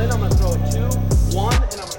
in, I'm gonna throw a two, one, and I'm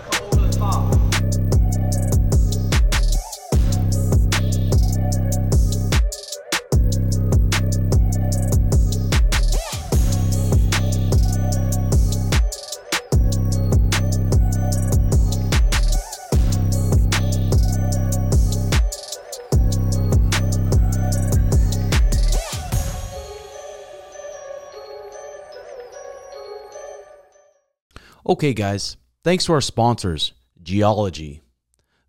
Okay, guys, thanks to our sponsors, Geologie,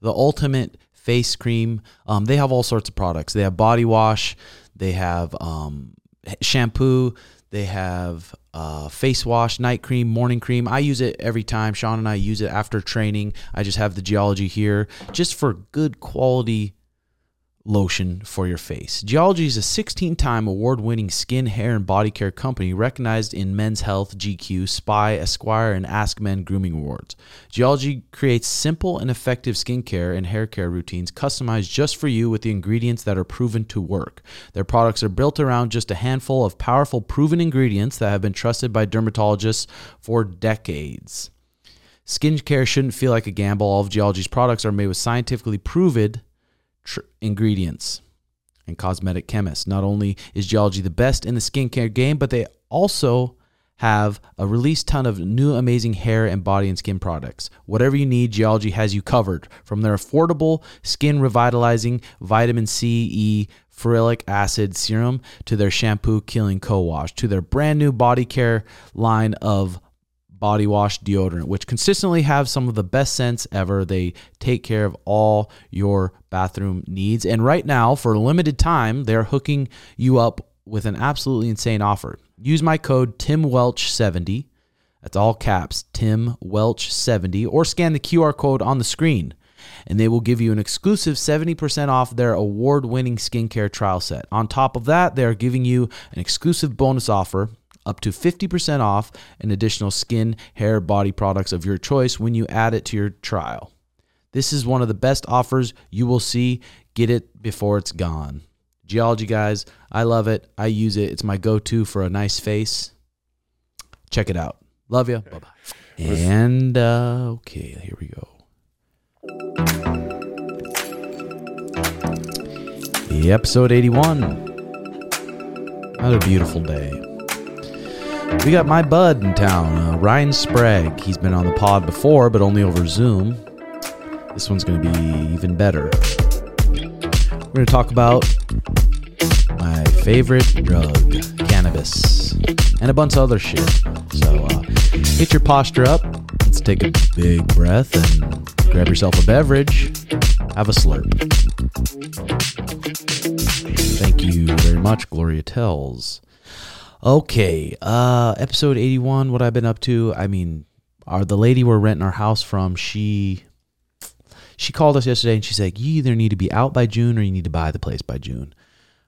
the ultimate face cream. Um, they have all sorts of products. They have body wash, they have um, shampoo, they have uh, face wash, night cream, morning cream. I use it every time. Sean and I use it after training. I just have the Geologie here just for good quality lotion for your face. Geologie is a 16 time award winning skin, hair, and body care company recognized in Men's Health, GQ, Spy, Esquire, and Ask Men Grooming Awards. Geologie creates simple and effective skincare and hair care routines customized just for you with the ingredients that are proven to work. Their products are built around just a handful of powerful, proven ingredients that have been trusted by dermatologists for decades. Skincare shouldn't feel like a gamble. All of Geologie's products are made with scientifically proven tr- ingredients and cosmetic chemists. Not only is Geologie the best in the skincare game, but they also have a release ton of new amazing hair and body and skin products. Whatever you need, Geologie has you covered. From their affordable skin revitalizing vitamin C, E, ferulic acid serum to their shampoo killing co-wash to their brand new body care line of body wash deodorant, which consistently have some of the best scents ever. They take care of all your bathroom needs. And right now, for a limited time, they're hooking you up with an absolutely insane offer. Use my code TimWelch70. That's all caps, Tim Welch 70, or scan the QR code on the screen, and they will give you an exclusive 70% off their award winning skincare trial set. On top of that, they are giving you an exclusive bonus offer up to 50% off an additional skin, hair, body products of your choice when you add it to your trial. This is one of the best offers you will see. Get it before it's gone. Geologie guys, I love it. I use it. It's my go to for a nice face. Check it out. Love you. Bye bye. And uh, okay, here we go. The episode 81. Another beautiful day. We got my bud in town, uh, Ryan Sprague. He's been on the pod before, but only over Zoom. This one's going to be even better. We're going to talk about my favorite drug, cannabis, and a bunch of other shit. So uh, get your posture up. Let's take a big breath and grab yourself a beverage. Have a slurp. Thank you very much, Gloria Tells. Okay, uh episode 81 what I've been up to. I mean, our the lady we're renting our house from, she she called us yesterday and she's like, "You either need to be out by June or you need to buy the place by June."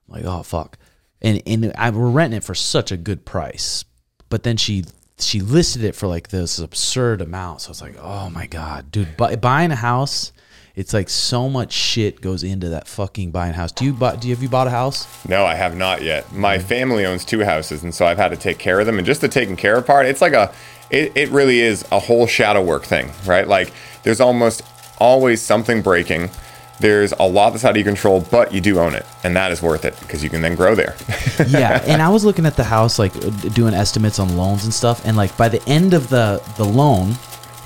I'm like, "Oh fuck." And and I we're renting it for such a good price. But then she she listed it for like this absurd amount. So I was like, "Oh my god, dude, bu- buying a house it's like so much shit goes into that fucking buying house. Do you buy, do you have you bought a house? No, I have not yet. My family owns two houses, and so I've had to take care of them. And just the taking care of part, it's like a, it, it really is a whole shadow work thing, right? Like there's almost always something breaking. There's a lot that's out of your control, but you do own it, and that is worth it because you can then grow there. yeah, and I was looking at the house, like doing estimates on loans and stuff, and like by the end of the the loan,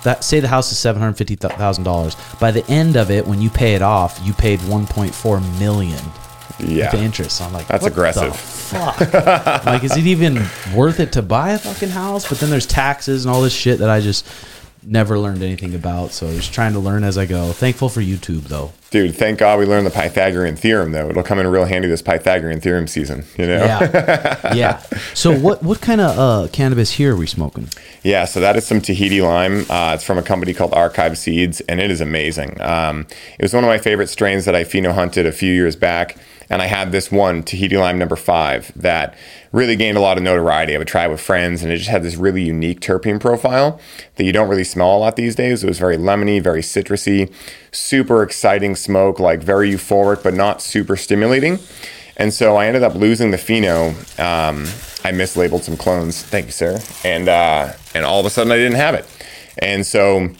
that say the house is seven hundred fifty thousand dollars. By the end of it, when you pay it off, you paid one point four million. Yeah. The interest. So I'm like, That's what aggressive. The fuck. like, is it even worth it to buy a fucking house? But then there's taxes and all this shit that I just never learned anything about. So I was trying to learn as I go. Thankful for YouTube though. Dude, thank God we learned the Pythagorean theorem, though. It'll come in real handy this Pythagorean theorem season, you know? Yeah. yeah. So what what kind of uh, cannabis here are we smoking? Yeah, so that is some Tahiti lime. Uh, it's from a company called Archive Seeds, and it is amazing. Um, it was one of my favorite strains that I pheno hunted a few years back, and I had this one, Tahiti lime number five, that really gained a lot of notoriety. I would try it with friends, and it just had this really unique terpene profile that you don't really smell a lot these days. It was very lemony, very citrusy, super exciting smoke, like very euphoric, but not super stimulating. And so I ended up losing the pheno um, I mislabeled some clones. Thank you, sir. And uh, and all of a sudden I didn't have it. And so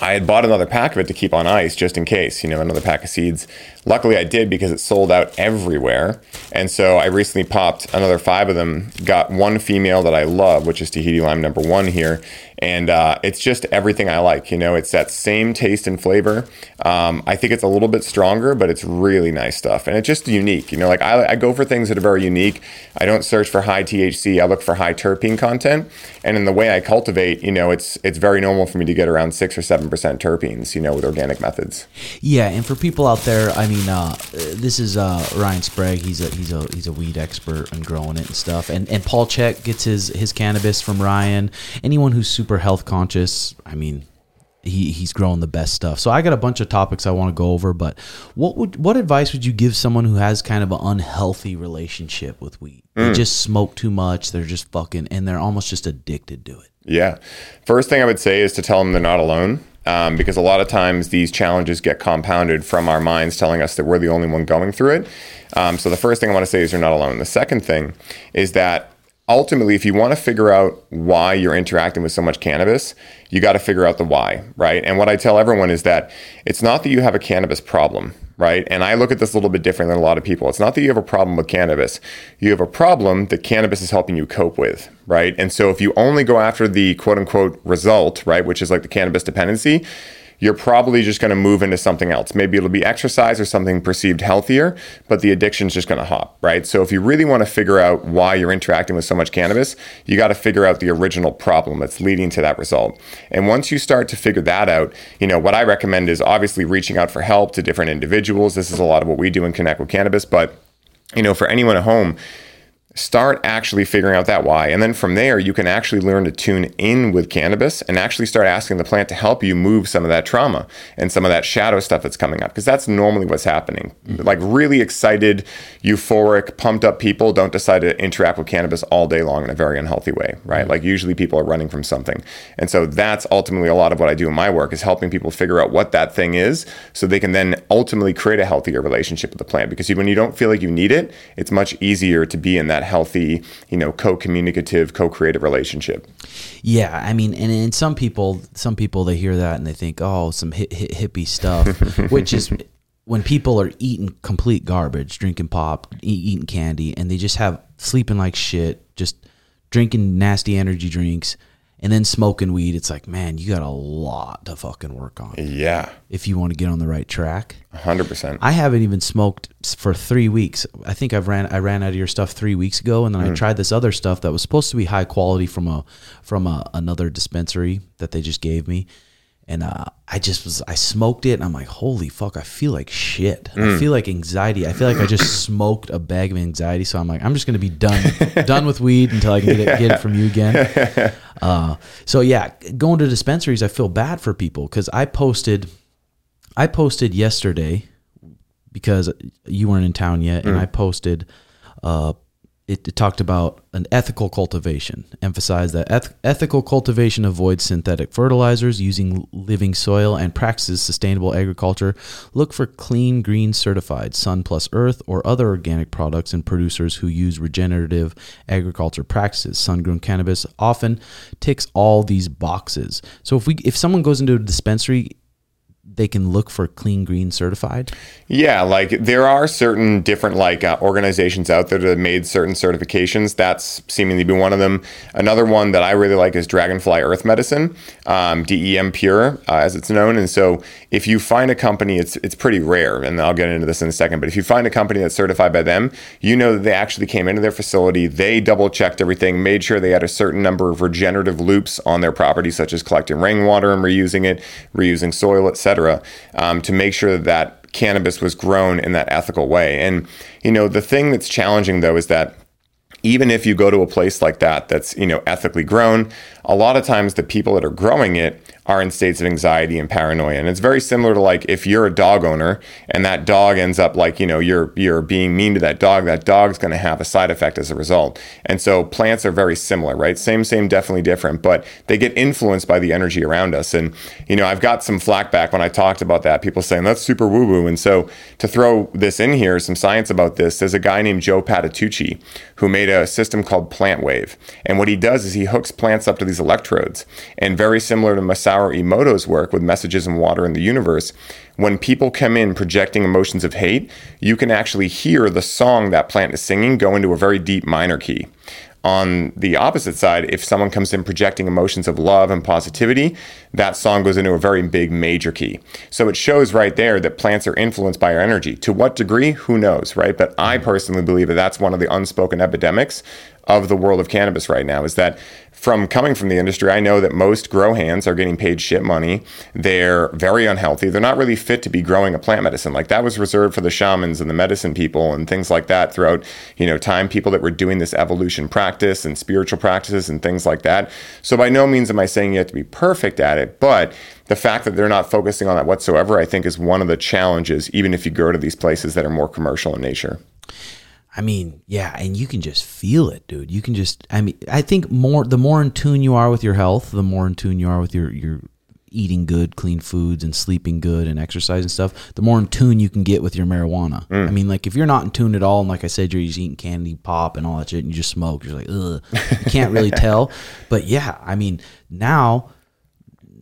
I had bought another pack of it to keep on ice just in case, you know, another pack of seeds. Luckily, I did because it sold out everywhere. And so I recently popped another five of them, got one female that I love, which is Tahiti Lime number one here. And uh, it's just everything I like. You know, it's that same taste and flavor. Um, I think it's a little bit stronger, but it's really nice stuff. And it's just unique. You know, like I, I go for things that are very unique. I don't search for high THC. I look for high terpene content. And in the way I cultivate, you know, it's it's very normal for me to get around six or seven percent terpenes. You know, with organic methods. Yeah, and for people out there, I mean, uh, this is uh, Ryan Sprague. He's a he's a he's a weed expert and growing it and stuff. And and Paul Chek gets his his cannabis from Ryan. Anyone who's super health conscious, I mean, he he's growing the best stuff. So I got a bunch of topics I want to go over. But what would what advice would you give someone who has kind of an unhealthy relationship with weed? They just smoke too much. They're just fucking, and they're almost just addicted to it. Yeah. First thing I would say is to tell them they're not alone. Um, because a lot of times these challenges get compounded from our minds telling us that we're the only one going through it. Um, so the first thing I want to say is you're not alone. The second thing is that ultimately, if you want to figure out why you're interacting with so much cannabis, you got to figure out the why, right? And what I tell everyone is that it's not that you have a cannabis problem, right? And I look at this a little bit different than a lot of people. It's not that you have a problem with cannabis. You have a problem that cannabis is helping you cope with, right? And so if you only go after the quote unquote result, right, which is like the cannabis dependency, you're probably just going to move into something else. Maybe it'll be exercise or something perceived healthier, but the addiction's just going to hop, right? So if you really want to figure out why you're interacting with so much cannabis, you got to figure out the original problem that's leading to that result. And once you start to figure that out, you know, what I recommend is obviously reaching out for help to different individuals. This is a lot of what we do in Connect with Cannabis, but you know, for anyone at home, start actually figuring out that why. And then from there, you can actually learn to tune in with cannabis and actually start asking the plant to help you move some of that trauma and some of that shadow stuff that's coming up. Because that's normally what's happening. Mm-hmm. Like really excited, euphoric, pumped up people don't decide to interact with cannabis all day long in a very unhealthy way, right? Mm-hmm. Like usually people are running from something. And so that's ultimately a lot of what I do in my work is helping people figure out what that thing is so they can then ultimately create a healthier relationship with the plant. Because when you don't feel like you need it, it's much easier to be in that healthy, you know, co-communicative, co-creative relationship. Yeah, I mean, and, and some people, some people they hear that and they think, oh, some hit hippie stuff, which is when people are eating complete garbage, drinking pop, e- eating candy, and they just have sleeping like shit, just drinking nasty energy drinks, and then smoking weed. It's like, man, you got a lot to fucking work on Yeah, if you want to get on the right track. 100%. I haven't even smoked for three weeks. I think I've ran I ran out of your stuff three weeks ago, and then I tried this other stuff that was supposed to be high quality from a from a, another dispensary that they just gave me, and uh, I just was I smoked it, and I'm like, holy fuck, I feel like shit. I feel like anxiety. I feel like I just smoked a bag of anxiety. So I'm like, I'm just gonna be done done with weed until I can get it, get it from you again. Uh, so yeah, going to dispensaries, I feel bad for people because I posted. I posted yesterday because you weren't in town yet, and I posted. Uh, it, it talked about an ethical cultivation, emphasized that eth- ethical cultivation avoids synthetic fertilizers, using living soil, and practices sustainable agriculture. Look for clean, green certified Sun Plus Earth or other organic products and producers who use regenerative agriculture practices. Sun grown cannabis often ticks all these boxes. So if we if someone goes into a dispensary they can look for clean green certified Yeah, like there are certain different like uh, organizations out there that have made certain certifications. That's seemingly be one of them. Another one that I really like is Dragonfly Earth Medicine, um, DEM Pure, uh, as it's known. And so, if you find a company, it's it's pretty rare, and I'll get into this in a second. But if you find a company that's certified by them, you know that they actually came into their facility, they double checked everything, made sure they had a certain number of regenerative loops on their property, such as collecting rainwater and reusing it, reusing soil, etc., um, to make sure that that cannabis was grown in that ethical way. And you know, the thing that's challenging though is that even if you go to a place like that that's you know ethically grown a lot of times the people that are growing it are in states of anxiety and paranoia. And it's very similar to like if you're a dog owner and that dog ends up like, you know, you're you're being mean to that dog, that dog's going to have a side effect as a result. And so plants are very similar, right? Same same definitely different, but they get influenced by the energy around us. And you know, I've got some flack back when I talked about that. People saying that's super woo woo. And so to throw this in here, some science about this, there's a guy named Joe Patitucci who made a system called Plant Wave. And what he does is he hooks plants up to these electrodes. And very similar to Masaru Emoto's work with messages in water in the universe, when people come in projecting emotions of hate, you can actually hear the song that plant is singing go into a very deep minor key. On the opposite side, if someone comes in projecting emotions of love and positivity, that song goes into a very big major key. So it shows right there that plants are influenced by our energy. To what degree? Who knows, right? But I personally believe that that's one of the unspoken epidemics of the world of cannabis right now is that from coming from the industry, I know that most grow hands are getting paid shit money. They're very unhealthy. They're not really fit to be growing a plant medicine. Like that was reserved for the shamans and the medicine people and things like that throughout, you know, time people that were doing this evolution practice and spiritual practices and things like that. So by no means am I saying you have to be perfect at it, but the fact that they're not focusing on that whatsoever, I think is one of the challenges, even if you go to these places that are more commercial in nature. I mean, yeah, and you can just feel it, dude. You can just I mean, I think more the more in tune you are with your health, the more in tune you are with your your eating good, clean foods and sleeping good and exercise and stuff, the more in tune you can get with your marijuana. Mm. I mean, like if you're not in tune at all and like I said you're just eating candy, pop and all that shit and you just smoke, you're like, "Ugh." You can't really tell. But yeah, I mean, now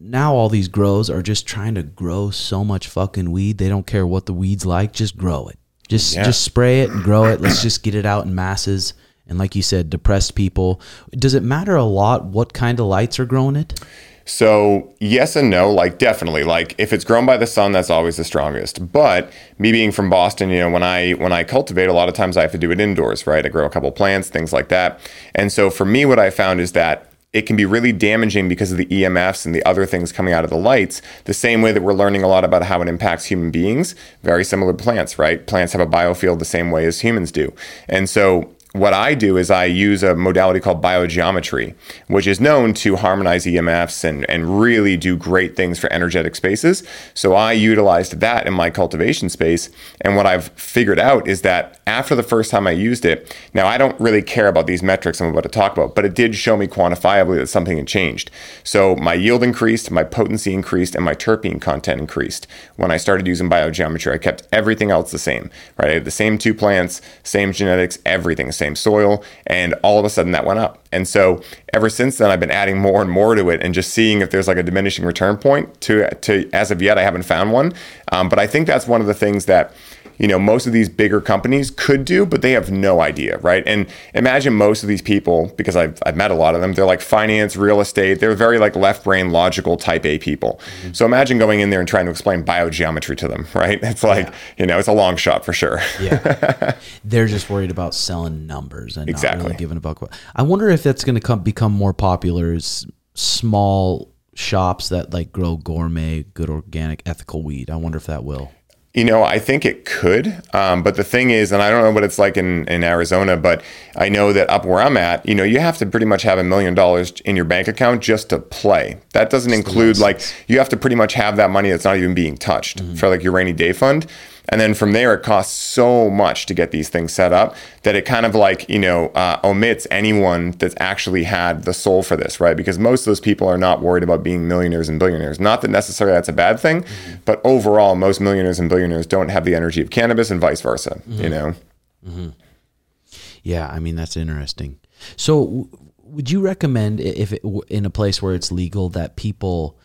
now all these grows are just trying to grow so much fucking weed. They don't care what the weed's like, just grow it. Just Yeah. just spray it and grow it. Let's just get it out in masses. And like you said, depressed people. Does it matter a lot what kind of lights are growing it? So yes and no, like definitely. Like if it's grown by the sun, that's always the strongest. But me being from Boston, you know, when I when I cultivate, a lot of times I have to do it indoors, right? I grow a couple plants, things like that. And so for me, what I found is that it can be really damaging because of the EMFs and the other things coming out of the lights, the same way that we're learning a lot about how it impacts human beings. Very similar to plants, right? Plants have a biofield the same way as humans do. And so what I do is I use a modality called biogeometry, which is known to harmonize EMFs and, and really do great things for energetic spaces. So I utilized that in my cultivation space. And what I've figured out is that after the first time I used it, now I don't really care about these metrics I'm about to talk about, but it did show me quantifiably that something had changed. So my yield increased, my potency increased, and my terpene content increased. When I started using biogeometry, I kept everything else the same, right? I had the same two plants, same genetics, everything, same soil, and all of a sudden that went up. And so ever since then, I've been adding more and more to it and just seeing if there's like a diminishing return point. To, to as of yet, I haven't found one, um, but I think that's one of the things that you know most of these bigger companies could do but they have no idea right and imagine most of these people because I've, I've met a lot of them they're like finance real estate they're very like left brain logical type a people mm-hmm. so imagine going in there and trying to explain biogeometry to them right it's like you know it's a long shot for sure Yeah. They're just worried about selling numbers and not Exactly. really giving a buck. I wonder if that's going to come become more popular as small shops that like grow gourmet, good organic, ethical weed. I wonder if that will. You know, I think it could. Um, but the thing is, and I don't know what it's like in, in Arizona, but I know that up where I'm at, you know, you have to pretty much have a million dollars in your bank account just to play. That doesn't include like you have to pretty much have that money that's not even being touched for like your rainy day fund. And then from there, it costs so much to get these things set up that it kind of like, you know, uh, omits anyone that's actually had the soul for this, right? Because most of those people are not worried about being millionaires and billionaires. Not that necessarily that's a bad thing, mm-hmm. but overall, most millionaires and billionaires don't have the energy of cannabis and vice versa, mm-hmm. you know? Mm-hmm. Yeah, I mean that's interesting. So, w- would you recommend if it, w- in a place where it's legal that people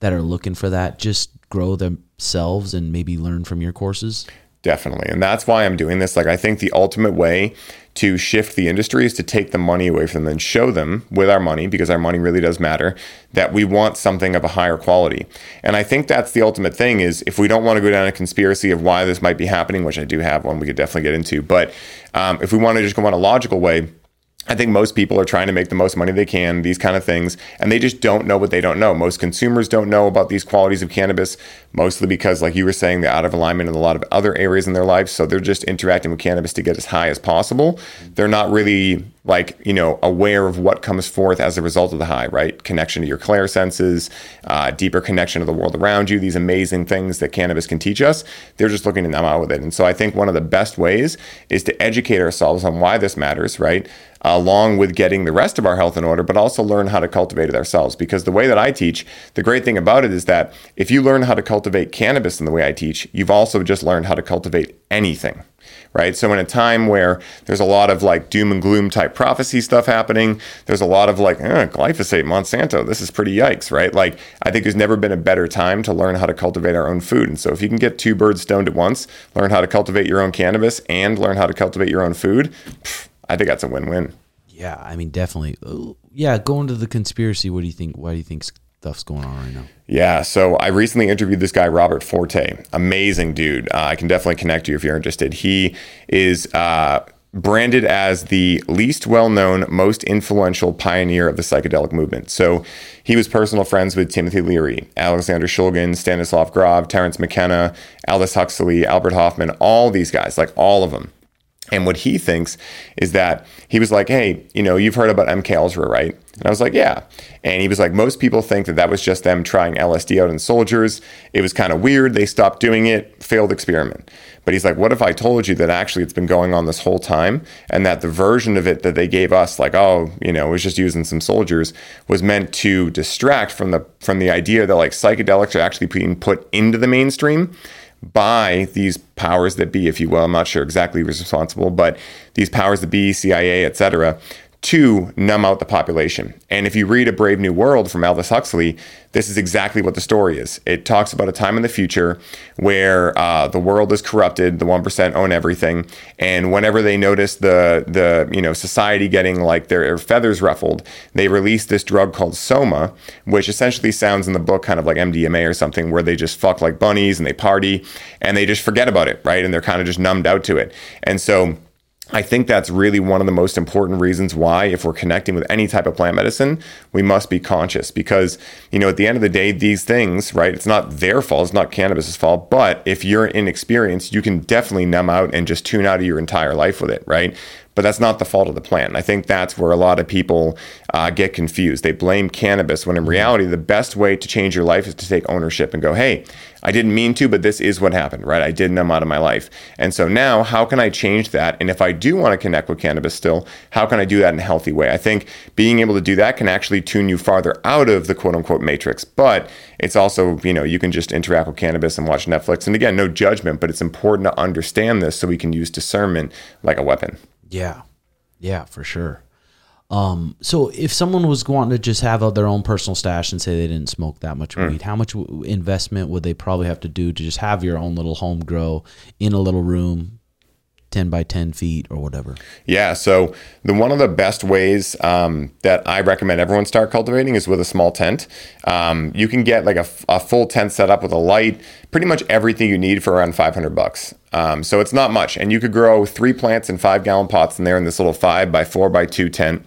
that are looking for that just grow themselves and maybe learn from your courses? Definitely. And that's why I'm doing this. Like, I think the ultimate way to shift the industry is to take the money away from them and show them with our money, because our money really does matter, that we want something of a higher quality. And I think that's the ultimate thing is if we don't want to go down a conspiracy of why this might be happening, which I do have one we could definitely get into, but um, if we want to just go on a logical way, I think most people are trying to make the most money they can, these kind of things, and they just don't know what they don't know. Most consumers don't know about these qualities of cannabis, mostly because, like you were saying, they're out of alignment in a lot of other areas in their life. So they're just interacting with cannabis to get as high as possible. They're not really like you know aware of what comes forth as a result of the high right connection to your clair senses uh, deeper connection to the world around you these amazing things that cannabis can teach us they're just looking to numb out with it and so i think one of the best ways is to educate ourselves on why this matters right along with getting the rest of our health in order, but also learn how to cultivate it ourselves. Because the way that I teach, the great thing about it is that if you learn how to cultivate cannabis in the way I teach, you've also just learned how to cultivate anything. Right. So, in a time where there's a lot of like doom and gloom type prophecy stuff happening, there's a lot of like, eh, glyphosate, Monsanto, this is pretty yikes, right? Like, I think there's never been a better time to learn how to cultivate our own food. And so, if you can get two birds stoned at once, learn how to cultivate your own cannabis and learn how to cultivate your own food, pff, I think that's a win-win. Yeah, I mean, definitely. Yeah, going to the conspiracy. What do you think? Why do you think stuff's going on right now? Yeah, so I recently interviewed this guy, Robert Forte. Amazing dude. Uh, I can definitely connect you if you're interested. He is uh, branded as the least well known, most influential pioneer of the psychedelic movement. So he was personal friends with Timothy Leary, Alexander Shulgin, Stanislav Grof, Terence McKenna, Aldous Huxley, Albert Hofmann, all these guys, like all of them. And what he thinks is that he was like, hey, you know, you've heard about MK Ultra, right? And I was like, yeah. And he was like, most people think that that was just them trying LSD out in soldiers. It was kind of weird. They stopped doing it, failed experiment. But he's like, what if I told you that actually it's been going on this whole time and that the version of it that they gave us, like, oh, you know, it was just using some soldiers, was meant to distract from the from the idea that like psychedelics are actually being put into the mainstream by these powers that be, if you will. I'm not sure exactly who's responsible, but these powers that be, CIA, et cetera, to numb out the population. And if you read A Brave New World from Aldous Huxley, this is exactly what the story is. It talks about a time in the future where uh, the world is corrupted, the one percent own everything, and whenever they notice the the you know society getting like their feathers ruffled, they release this drug called soma, which essentially sounds in the book kind of like MDMA or something, where they just fuck like bunnies and they party and they just forget about it, right? And they're kind of just numbed out to it, and so I think that's really one of the most important reasons why, if we're connecting with any type of plant medicine, we must be conscious because, you know, at the end of the day, these things, right, it's not their fault, it's not cannabis's fault. But if you're inexperienced, you can definitely numb out and just tune out of your entire life with it, right? But that's not the fault of the plant. I think that's where a lot of people uh, get confused. They blame cannabis when in reality, the best way to change your life is to take ownership and go, hey, I didn't mean to, but this is what happened, right? I did numb out of my life. And so now, how can I change that? And if I do want to connect with cannabis still, how can I do that in a healthy way? I think being able to do that can actually tune you farther out of the quote unquote matrix. But it's also, you know, you can just interact with cannabis and watch Netflix. And again, no judgment, but it's important to understand this so we can use discernment like a weapon. Yeah, yeah, for sure. Um, so if someone was wanting to just have their own personal stash and say they didn't smoke that much Mm. weed, how much w- investment would they probably have to do to just have your own little home grow in a little room, ten by ten feet or whatever? Yeah. So the one of the best ways um, that I recommend everyone start cultivating is with a small tent. Um, you can get like a full tent set up with a light, pretty much everything you need for around 500 bucks. Um, so it's not much, and you could grow three plants in five gallon pots in there in this little five by four by two tent,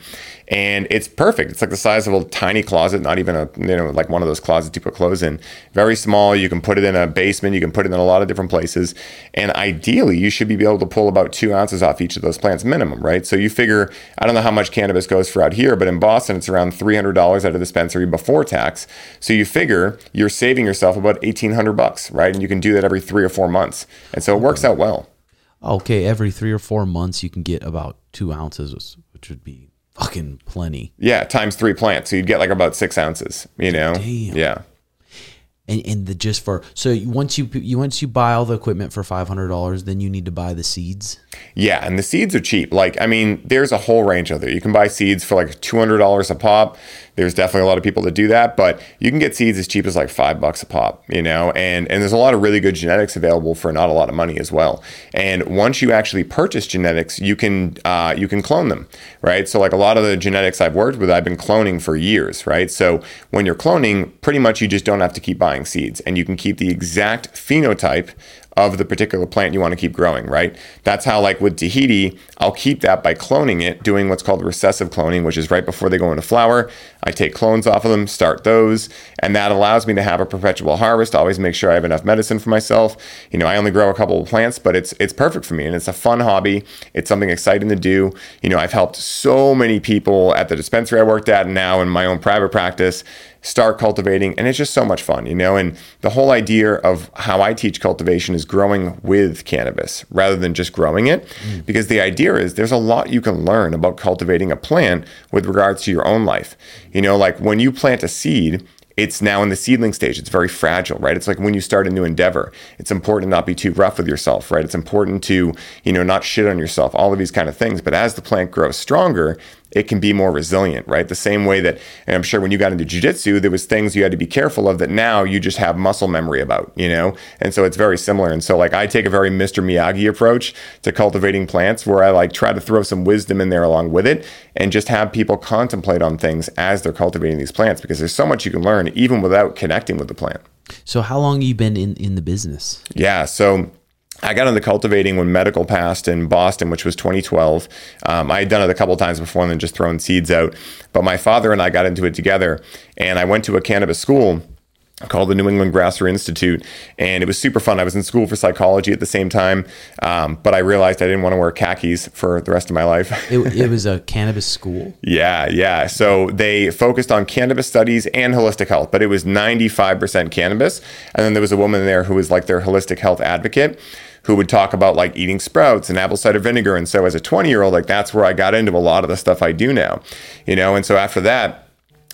and it's perfect. It's like the size of a tiny closet, not even a you know like one of those closets you put clothes in. Very small. You can put it in a basement. You can put it in a lot of different places, and ideally you should be able to pull about two ounces off each of those plants minimum, right? So you figure I don't know how much cannabis goes for out here, but in Boston it's around three hundred dollars at a dispensary before tax. So you figure you're saving yourself about eighteen hundred bucks, right? And you can do that every three or four months, and so it works out well. Okay, every three or four months you can get about two ounces, which would be fucking plenty. Yeah, times three plants, so you'd get like about six ounces. You know, Damn. yeah. And and the just for so once you you once you buy all the equipment for five hundred dollars, then you need to buy the seeds. Yeah, and the seeds are cheap. Like, I mean, there's a whole range out there. You can buy seeds for like two hundred dollars a pop. There's definitely a lot of people that do that, but you can get seeds as cheap as like five bucks a pop. You know, and and there's a lot of really good genetics available for not a lot of money as well. And once you actually purchase genetics, you can uh, you can clone them, right? So like a lot of the genetics I've worked with, I've been cloning for years, right? So when you're cloning, pretty much you just don't have to keep buying seeds, and you can keep the exact phenotype of the particular plant you want to keep growing, right? That's how, like with Tahiti, I'll keep that by cloning it, doing what's called recessive cloning, which is right before they go into flower. I take clones off of them, start those, and that allows me to have a perpetual harvest. Always make sure I have enough medicine for myself. You know, I only grow a couple of plants, but it's it's perfect for me, and it's a fun hobby. It's something exciting to do. You know, I've helped so many people at the dispensary I worked at, and now in my own private practice start cultivating and it's just so much fun you know and the whole idea of how i teach cultivation is growing with cannabis rather than just growing it mm. because the idea is there's a lot you can learn about cultivating a plant with regards to your own life you know like when you plant a seed it's now in the seedling stage. It's very fragile, right? It's like when you start a new endeavor. It's important to not be too rough with yourself, right? It's important to, you know, not shit on yourself, all of these kind of things. But as the plant grows stronger, it can be more resilient, right? The same way that, and I'm sure when you got into jujitsu, there was things you had to be careful of that now you just have muscle memory about, you know? And so it's very similar. And so like I take a very Mr. Miyagi approach to cultivating plants where I like try to throw some wisdom in there along with it and just have people contemplate on things as they're cultivating these plants because there's so much you can learn even without connecting with the plant. So how long you been in, in the business? Yeah. So I got into cultivating when medical passed in Boston, which was 2012. Um, I had done it a couple times before and then just thrown seeds out. But my father and I got into it together, and I went to a cannabis school called the New England Grassroots Institute, and it was super fun. I was in school for psychology at the same time, um, but I realized I didn't want to wear khakis for the rest of my life. it, it, was a cannabis school. Yeah, yeah. So they focused on cannabis studies and holistic health, but it was 95% cannabis, and then there was a woman there who was like their holistic health advocate who would talk about like eating sprouts and apple cider vinegar. And so as a 20 year old, like that's where I got into a lot of the stuff I do now, you know? And so after that,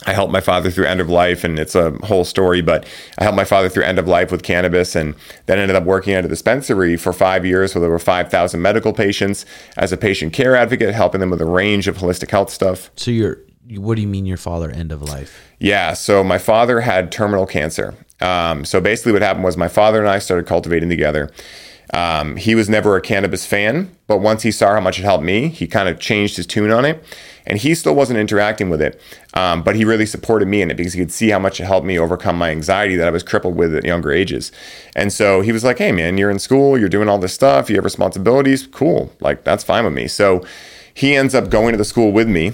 I helped my father through end of life, and it's a whole story. But I helped my father through end of life with cannabis, and then ended up working at a dispensary for five years with over 5,000 medical patients as a patient care advocate, helping them with a range of holistic health stuff. So you're, what do you mean your father end of life? Yeah, so my father had terminal cancer. Um, so basically, what happened was my father and I started cultivating together. Um, he was never a cannabis fan, but once he saw how much it helped me, he kind of changed his tune on it. And he still wasn't interacting with it, um, but he really supported me in it because he could see how much it helped me overcome my anxiety that I was crippled with at younger ages. And so he was like, hey, man, you're in school, you're doing all this stuff, you have responsibilities. Cool. Like, that's fine with me. So he ends up going to the school with me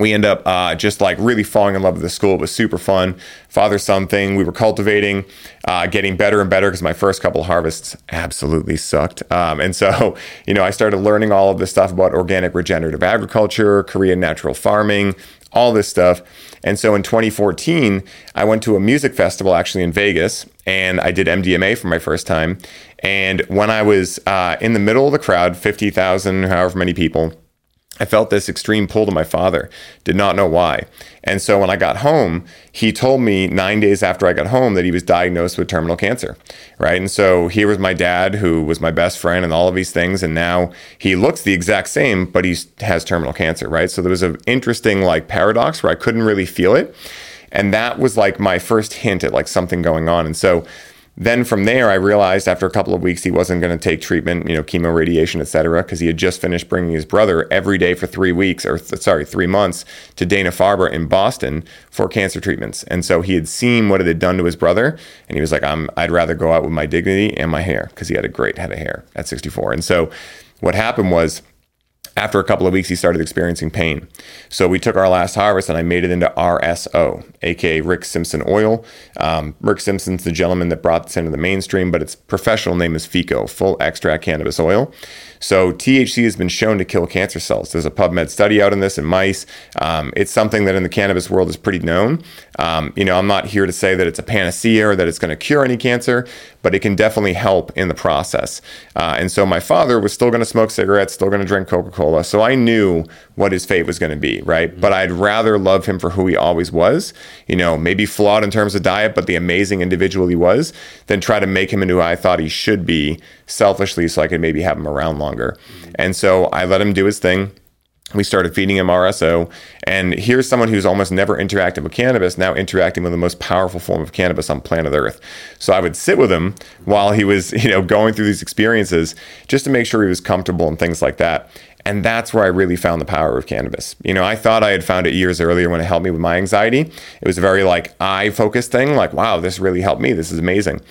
we end up uh, just like really falling in love with the school. It was super fun, father son thing. We were cultivating, uh, getting better and better because my first couple harvests absolutely sucked. Um, and so, you know, I started learning all of this stuff about organic regenerative agriculture, Korean natural farming, all this stuff. And so in 2014, I went to a music festival actually in Vegas and I did MDMA for my first time. And when I was uh, in the middle of the crowd, 50,000, however many people, I felt this extreme pull to my father, did not know why. And so when I got home, he told me nine days after I got home that he was diagnosed with terminal cancer, right? And so here was my dad, who was my best friend and all of these things. And now he looks the exact same, but he has terminal cancer, right? So there was an interesting like paradox where I couldn't really feel it. And that was like my first hint at like something going on. And so then from there, I realized after a couple of weeks he wasn't going to take treatment, you know, chemo, radiation, etc., because he had just finished bringing his brother every day for three weeks, or th- sorry, three months to Dana Farber in Boston for cancer treatments. And so he had seen what it had done to his brother, and he was like, "I'm, I'd rather go out with my dignity and my hair," because he had a great head of hair at 64. And so what happened was after a couple of weeks, he started experiencing pain. So we took our last harvest and I made it into RSO, aka Rick Simpson Oil. Um, Rick Simpson's the gentleman that brought this into the mainstream, but its professional name is FECO, Full Extract Cannabis Oil. So THC has been shown to kill cancer cells. There's a PubMed study out on this in mice. Um, it's something that in the cannabis world is pretty known. Um, you know, I'm not here to say that it's a panacea or that it's going to cure any cancer, but it can definitely help in the process. Uh, and so my father was still going to smoke cigarettes, still going to drink Coca Cola. So I knew what his fate was going to be, right? Mm-hmm. But I'd rather love him for who he always was, you know, maybe flawed in terms of diet, but the amazing individual he was, than try to make him into who I thought he should be selfishly so I could maybe have him around longer. Mm-hmm. And so I let him do his thing we started feeding him RSO. And here's someone who's almost never interacted with cannabis, now interacting with the most powerful form of cannabis on planet Earth. So I would sit with him while he was, you know, going through these experiences just to make sure he was comfortable and things like that. And that's where I really found the power of cannabis. You know, I thought I had found it years earlier when it helped me with my anxiety. It was a very like eye focused thing, like, wow, this really helped me. This is amazing.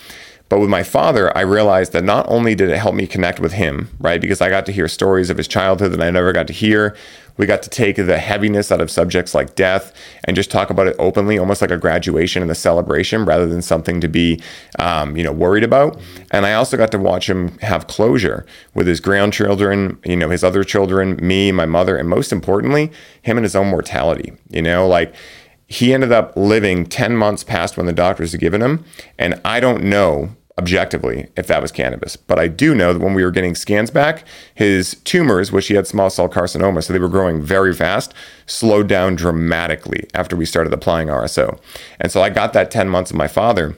But with my father, I realized that not only did it help me connect with him, right? Because I got to hear stories of his childhood that I never got to hear. We got to take the heaviness out of subjects like death and just talk about it openly, almost like a graduation and a celebration, rather than something to be, um, you know, worried about. And I also got to watch him have closure with his grandchildren, you know, his other children, me, my mother, and most importantly, him and his own mortality. You know, like he ended up living 10 months past when the doctors had given him. And I don't know objectively if that was cannabis. But I do know that when we were getting scans back, his tumors, which he had small cell carcinoma, so they were growing very fast, slowed down dramatically after we started applying RSO. And so I got that 10 months of my father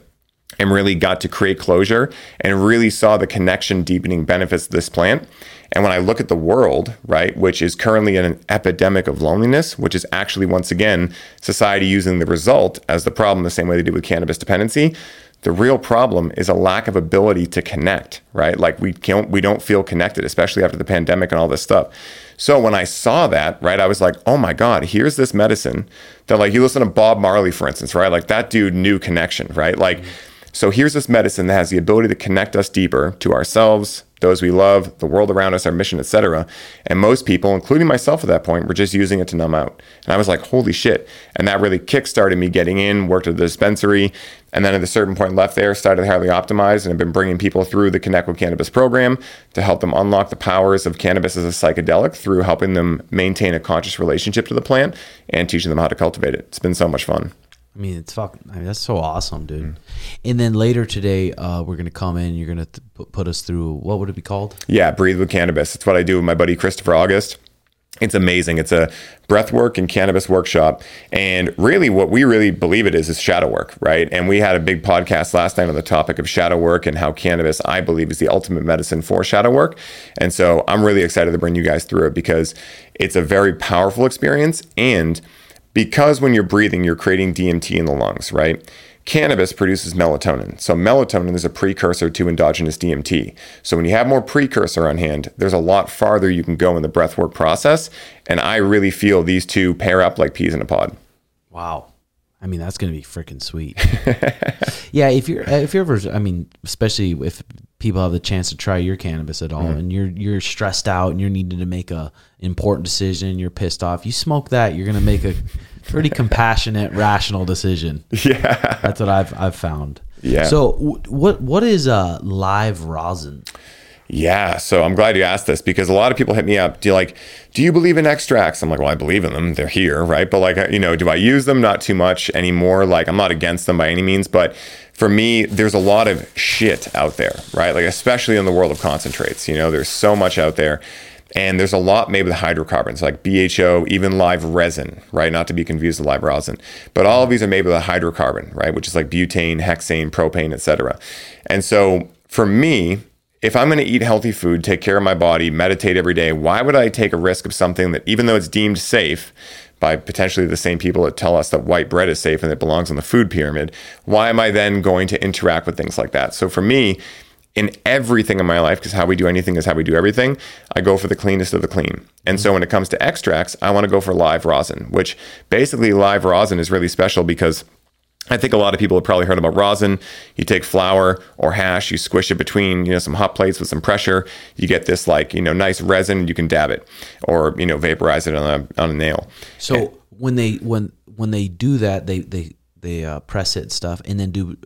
and really got to create closure and really saw the connection deepening benefits of this plant. And when I look at the world, right, which is currently in an epidemic of loneliness, which is actually once again society using the result as the problem the same way they did with cannabis dependency, the real problem is a lack of ability to connect, right? Like we can't, we don't feel connected, especially after the pandemic and all this stuff. So when I saw that, right, I was like, oh my God, here's this medicine that like you listen to Bob Marley, for instance, right? Like that dude knew connection, right? Like, so here's this medicine that has the ability to connect us deeper to ourselves, those we love, the world around us, our mission, etc. And most people, including myself at that point, were just using it to numb out. And I was like, holy shit. And that really kickstarted me getting in, worked at the dispensary, and then at a certain point left there, started highly optimized, and have been bringing people through the Connect with Cannabis program to help them unlock the powers of cannabis as a psychedelic through helping them maintain a conscious relationship to the plant and teaching them how to cultivate it. It's been so much fun. I mean, it's fucking. I mean, that's so awesome, dude. And then later today, uh, we're gonna come in. You're gonna th- put- us through what would it be called? Yeah, breathe with cannabis. It's what I do with my buddy Christopher August. It's amazing. It's a breathwork and cannabis workshop. And really, what we really believe it is is shadow work, right? And we had a big podcast last night on the topic of shadow work and how cannabis, I believe, is the ultimate medicine for shadow work. And so I'm really excited to bring you guys through it because it's a very powerful experience. And because when you're breathing, you're creating DMT in the lungs, right? Cannabis produces melatonin. So, melatonin is a precursor to endogenous DMT. So, when you have more precursor on hand, there's a lot farther you can go in the breathwork process. And I really feel these two pair up like peas in a pod. Wow. I mean, that's gonna be freaking sweet. yeah, if you're if you're ever, I mean, especially if people have the chance to try your cannabis at all, and you're you're stressed out and you're needing to make a important decision, you're pissed off. You smoke that, you're gonna make a pretty compassionate, rational decision. Yeah. That's what I've I've found. Yeah. So w- what what is uh live rosin? Yeah, so I'm glad you asked this because a lot of people hit me up. Do you like, do you believe in extracts? I'm like, well, I believe in them. They're here, right? But like, you know, do I use them? Not too much anymore. Like, I'm not against them by any means, but for me, there's a lot of shit out there, right? Like, especially in the world of concentrates. You know, there's so much out there. And there's a lot made with hydrocarbons like BHO, even live resin, right? Not to be confused with live rosin. But all of these are made with a hydrocarbon, right? Which is like butane, hexane, propane, etc. And so for me, if I'm going to eat healthy food, take care of my body, meditate every day, why would I take a risk of something that, even though it's deemed safe by potentially the same people that tell us that white bread is safe and it belongs on the food pyramid, why am I then going to interact with things like that? So for me, in everything in my life, because how we do anything is how we do everything, I go for the cleanest of the clean. And so mm-hmm. when it comes to extracts, I want to go for live rosin, which basically live rosin is really special because I think a lot of people have probably heard about rosin. You take flour or hash, you squish it between, you know, some hot plates with some pressure. You get this like, you know, nice resin. You can dab it or, you know, vaporize it on a, on a nail. So when they when when they do that, they they they uh, press it and stuff, and then do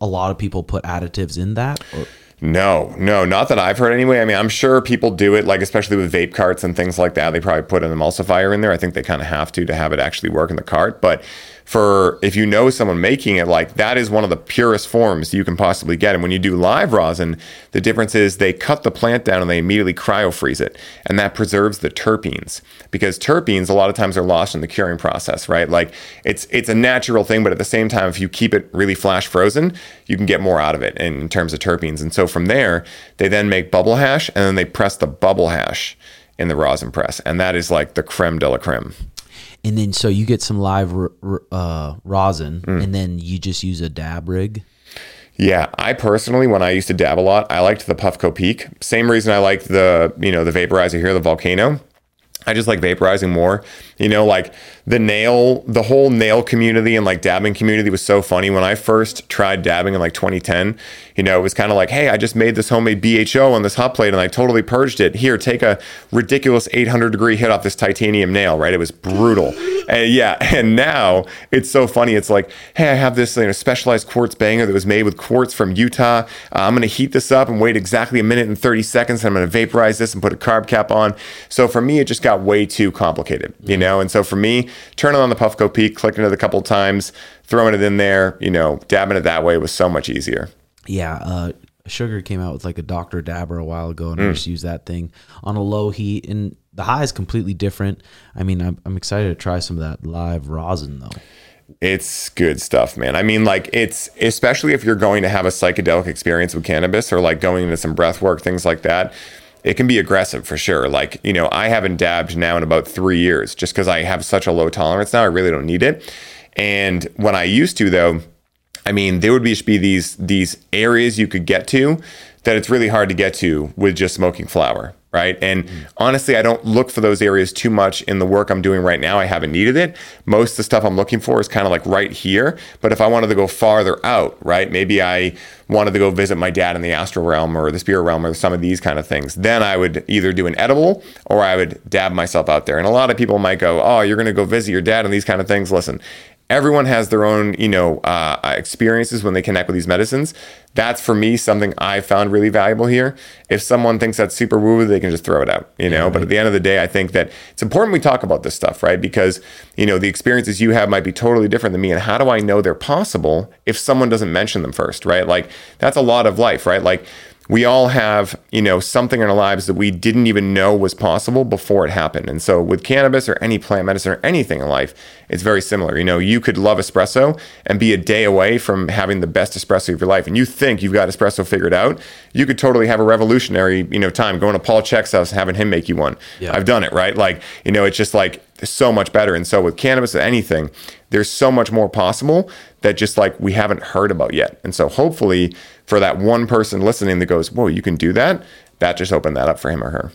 a lot of people put additives in that. Or, No, no, not that I've heard anyway. I mean, I'm sure people do it, like especially with vape carts and things like that. They probably put an emulsifier in there. I think they kind of have to to have it actually work in the cart. But for if you know someone making it, like that is one of the purest forms you can possibly get. And when you do live rosin, the difference is they cut the plant down and they immediately cryo freeze it, and that preserves the terpenes because terpenes a lot of times are lost in the curing process, right? Like it's it's a natural thing, but at the same time, if you keep it really flash frozen, you can get more out of it in, in terms of terpenes. And so from there, they then make bubble hash, and then they press the bubble hash in the rosin press, and that is like the creme de la creme. And then so you get some live r- r- uh, rosin, Mm. and then you just use a dab rig. Yeah, I personally, when I used to dab a lot, I liked the Puffco Peak. Same reason I liked the, you know, the vaporizer here, the Volcano. I just like vaporizing more. You know, like the nail, the whole nail community and like dabbing community was so funny. When I first tried dabbing in like 2010, you know, it was kind of like, hey, I just made this homemade BHO on this hot plate and I totally purged it. Here, take a ridiculous 800 degree hit off this titanium nail, right? It was brutal. And yeah, and now it's so funny. It's like, hey, I have this you know, specialized quartz banger that was made with quartz from Utah. Uh, I'm going to heat this up and wait exactly a minute and 30 seconds. And I'm going to vaporize this and put a carb cap on. So for me, it just got way too complicated, you know? And so for me, turning on the Puffco Peak, clicking it a couple times, throwing it in there, you know, dabbing it that way was so much easier. Yeah, uh, Sugar came out with like a Dr. Dabber a while ago, and I just used that thing on a low heat, and the high is completely different. I mean, I'm, I'm excited to try some of that live rosin though. It's good stuff, man. I mean, like it's especially if you're going to have a psychedelic experience with cannabis or like going into some breath work, things like that. It can be aggressive for sure. Like, you know, I haven't dabbed now in about three years just because I have such a low tolerance now. I really don't need it. And when I used to, though, I mean, there would be, be these these areas you could get to that it's really hard to get to with just smoking flower, right? And honestly, I don't look for those areas too much in the work I'm doing right now. I haven't needed it. Most of the stuff I'm looking for is kind of like right here. But if I wanted to go farther out, right? Maybe I wanted to go visit my dad in the astral realm or the spirit realm or some of these kind of things, then I would either do an edible or I would dab myself out there. And a lot of people might go, "Oh, you're going to go visit your dad and these kind of things." Listen, everyone has their own you know uh, experiences when they connect with these medicines. That's for me something i found really valuable here. If someone thinks that's super woo they can just throw it out you know? But at the end of the day i think that it's important we talk about this stuff right? Because you know the experiences you have might be totally different than me and how do i know they're possible if someone doesn't mention them first right? Like that's a lot of life right? Like we all have, you know, something in our lives that we didn't even know was possible before it happened. And so with cannabis or any plant medicine or anything in life, it's very similar. You know, you could love espresso and be a day away from having the best espresso of your life. And you think you've got espresso figured out. You could totally have a revolutionary, you know, time going to Paul Chek's house and having him make you one. Yeah. I've done it, right? Like, you know, it's just like so much better. And so with cannabis or anything, there's so much more possible that just like we haven't heard about yet. And so hopefully for that one person listening that goes, Whoa, you can do that, that just opened that up for him or her.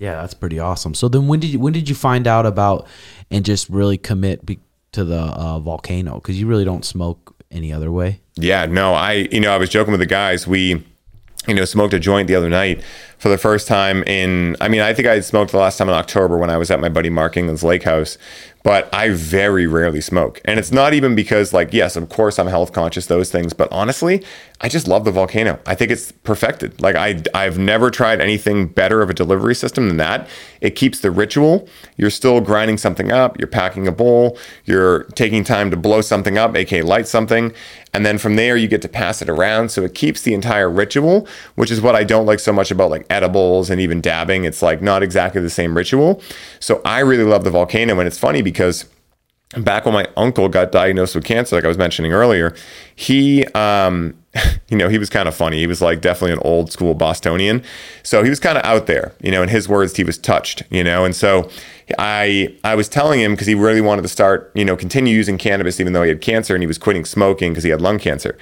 Yeah, that's pretty awesome. So then, when did you when did you find out about and just really commit be, to the uh, volcano? Because you really don't smoke any other way. Yeah, no, I, you know, I was joking with the guys. We, you know, smoked a joint the other night for the first time in, I mean, I think I smoked the last time in October when I was at my buddy Mark England's lake house, but I very rarely smoke. And it's not even because, like, yes, of course I'm health conscious, those things, but honestly, I just love the volcano. I think it's perfected. Like, I, I've never tried anything better of a delivery system than that. It keeps the ritual. You're still grinding something up, you're packing a bowl, you're taking time to blow something up, aka light something. And then from there, you get to pass it around. So it keeps the entire ritual, which is what I don't like so much about like edibles and even dabbing. It's like not exactly the same ritual. So I really love the volcano. And it's funny because back when my uncle got diagnosed with cancer, like I was mentioning earlier, he, um, you know, he was kind of funny. He was like definitely an old school Bostonian. So he was kind of out there, you know, in his words, he was touched, you know, and so I, I was telling him because he really wanted to start, you know, continue using cannabis even though he had cancer and he was quitting smoking because he had lung cancer.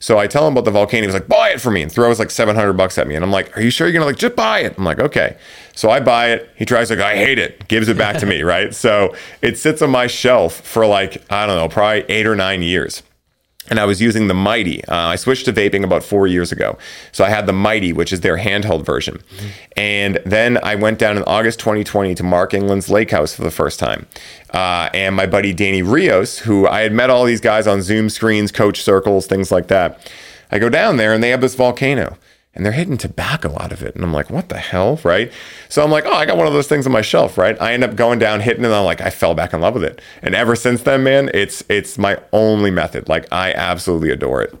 So I tell him about the volcano. He's like, buy it for me and throws like 700 bucks at me. And I'm like, are you sure you're going to like, just buy it? I'm like, okay. So I buy it. He tries like, I hate it, gives it back to me. Right. So it sits on my shelf for like, I don't know, probably eight or nine years and I was using the Mighty. Uh, I switched to vaping about four years ago. So I had the Mighty, which is their handheld version. And then I went down in August 2020 to Mark England's lake house for the first time. Uh, and my buddy Danny Rios, who I had met all these guys on Zoom screens, coach circles, things like that. I go down there and they have this volcano and they're hitting tobacco out of it. And I'm like, what the hell? Right. So I'm like, oh, I got one of those things on my shelf. Right. I end up going down, hitting it. And I'm like, I fell back in love with it. And ever since then, man, it's, it's my only method. Like I absolutely adore it.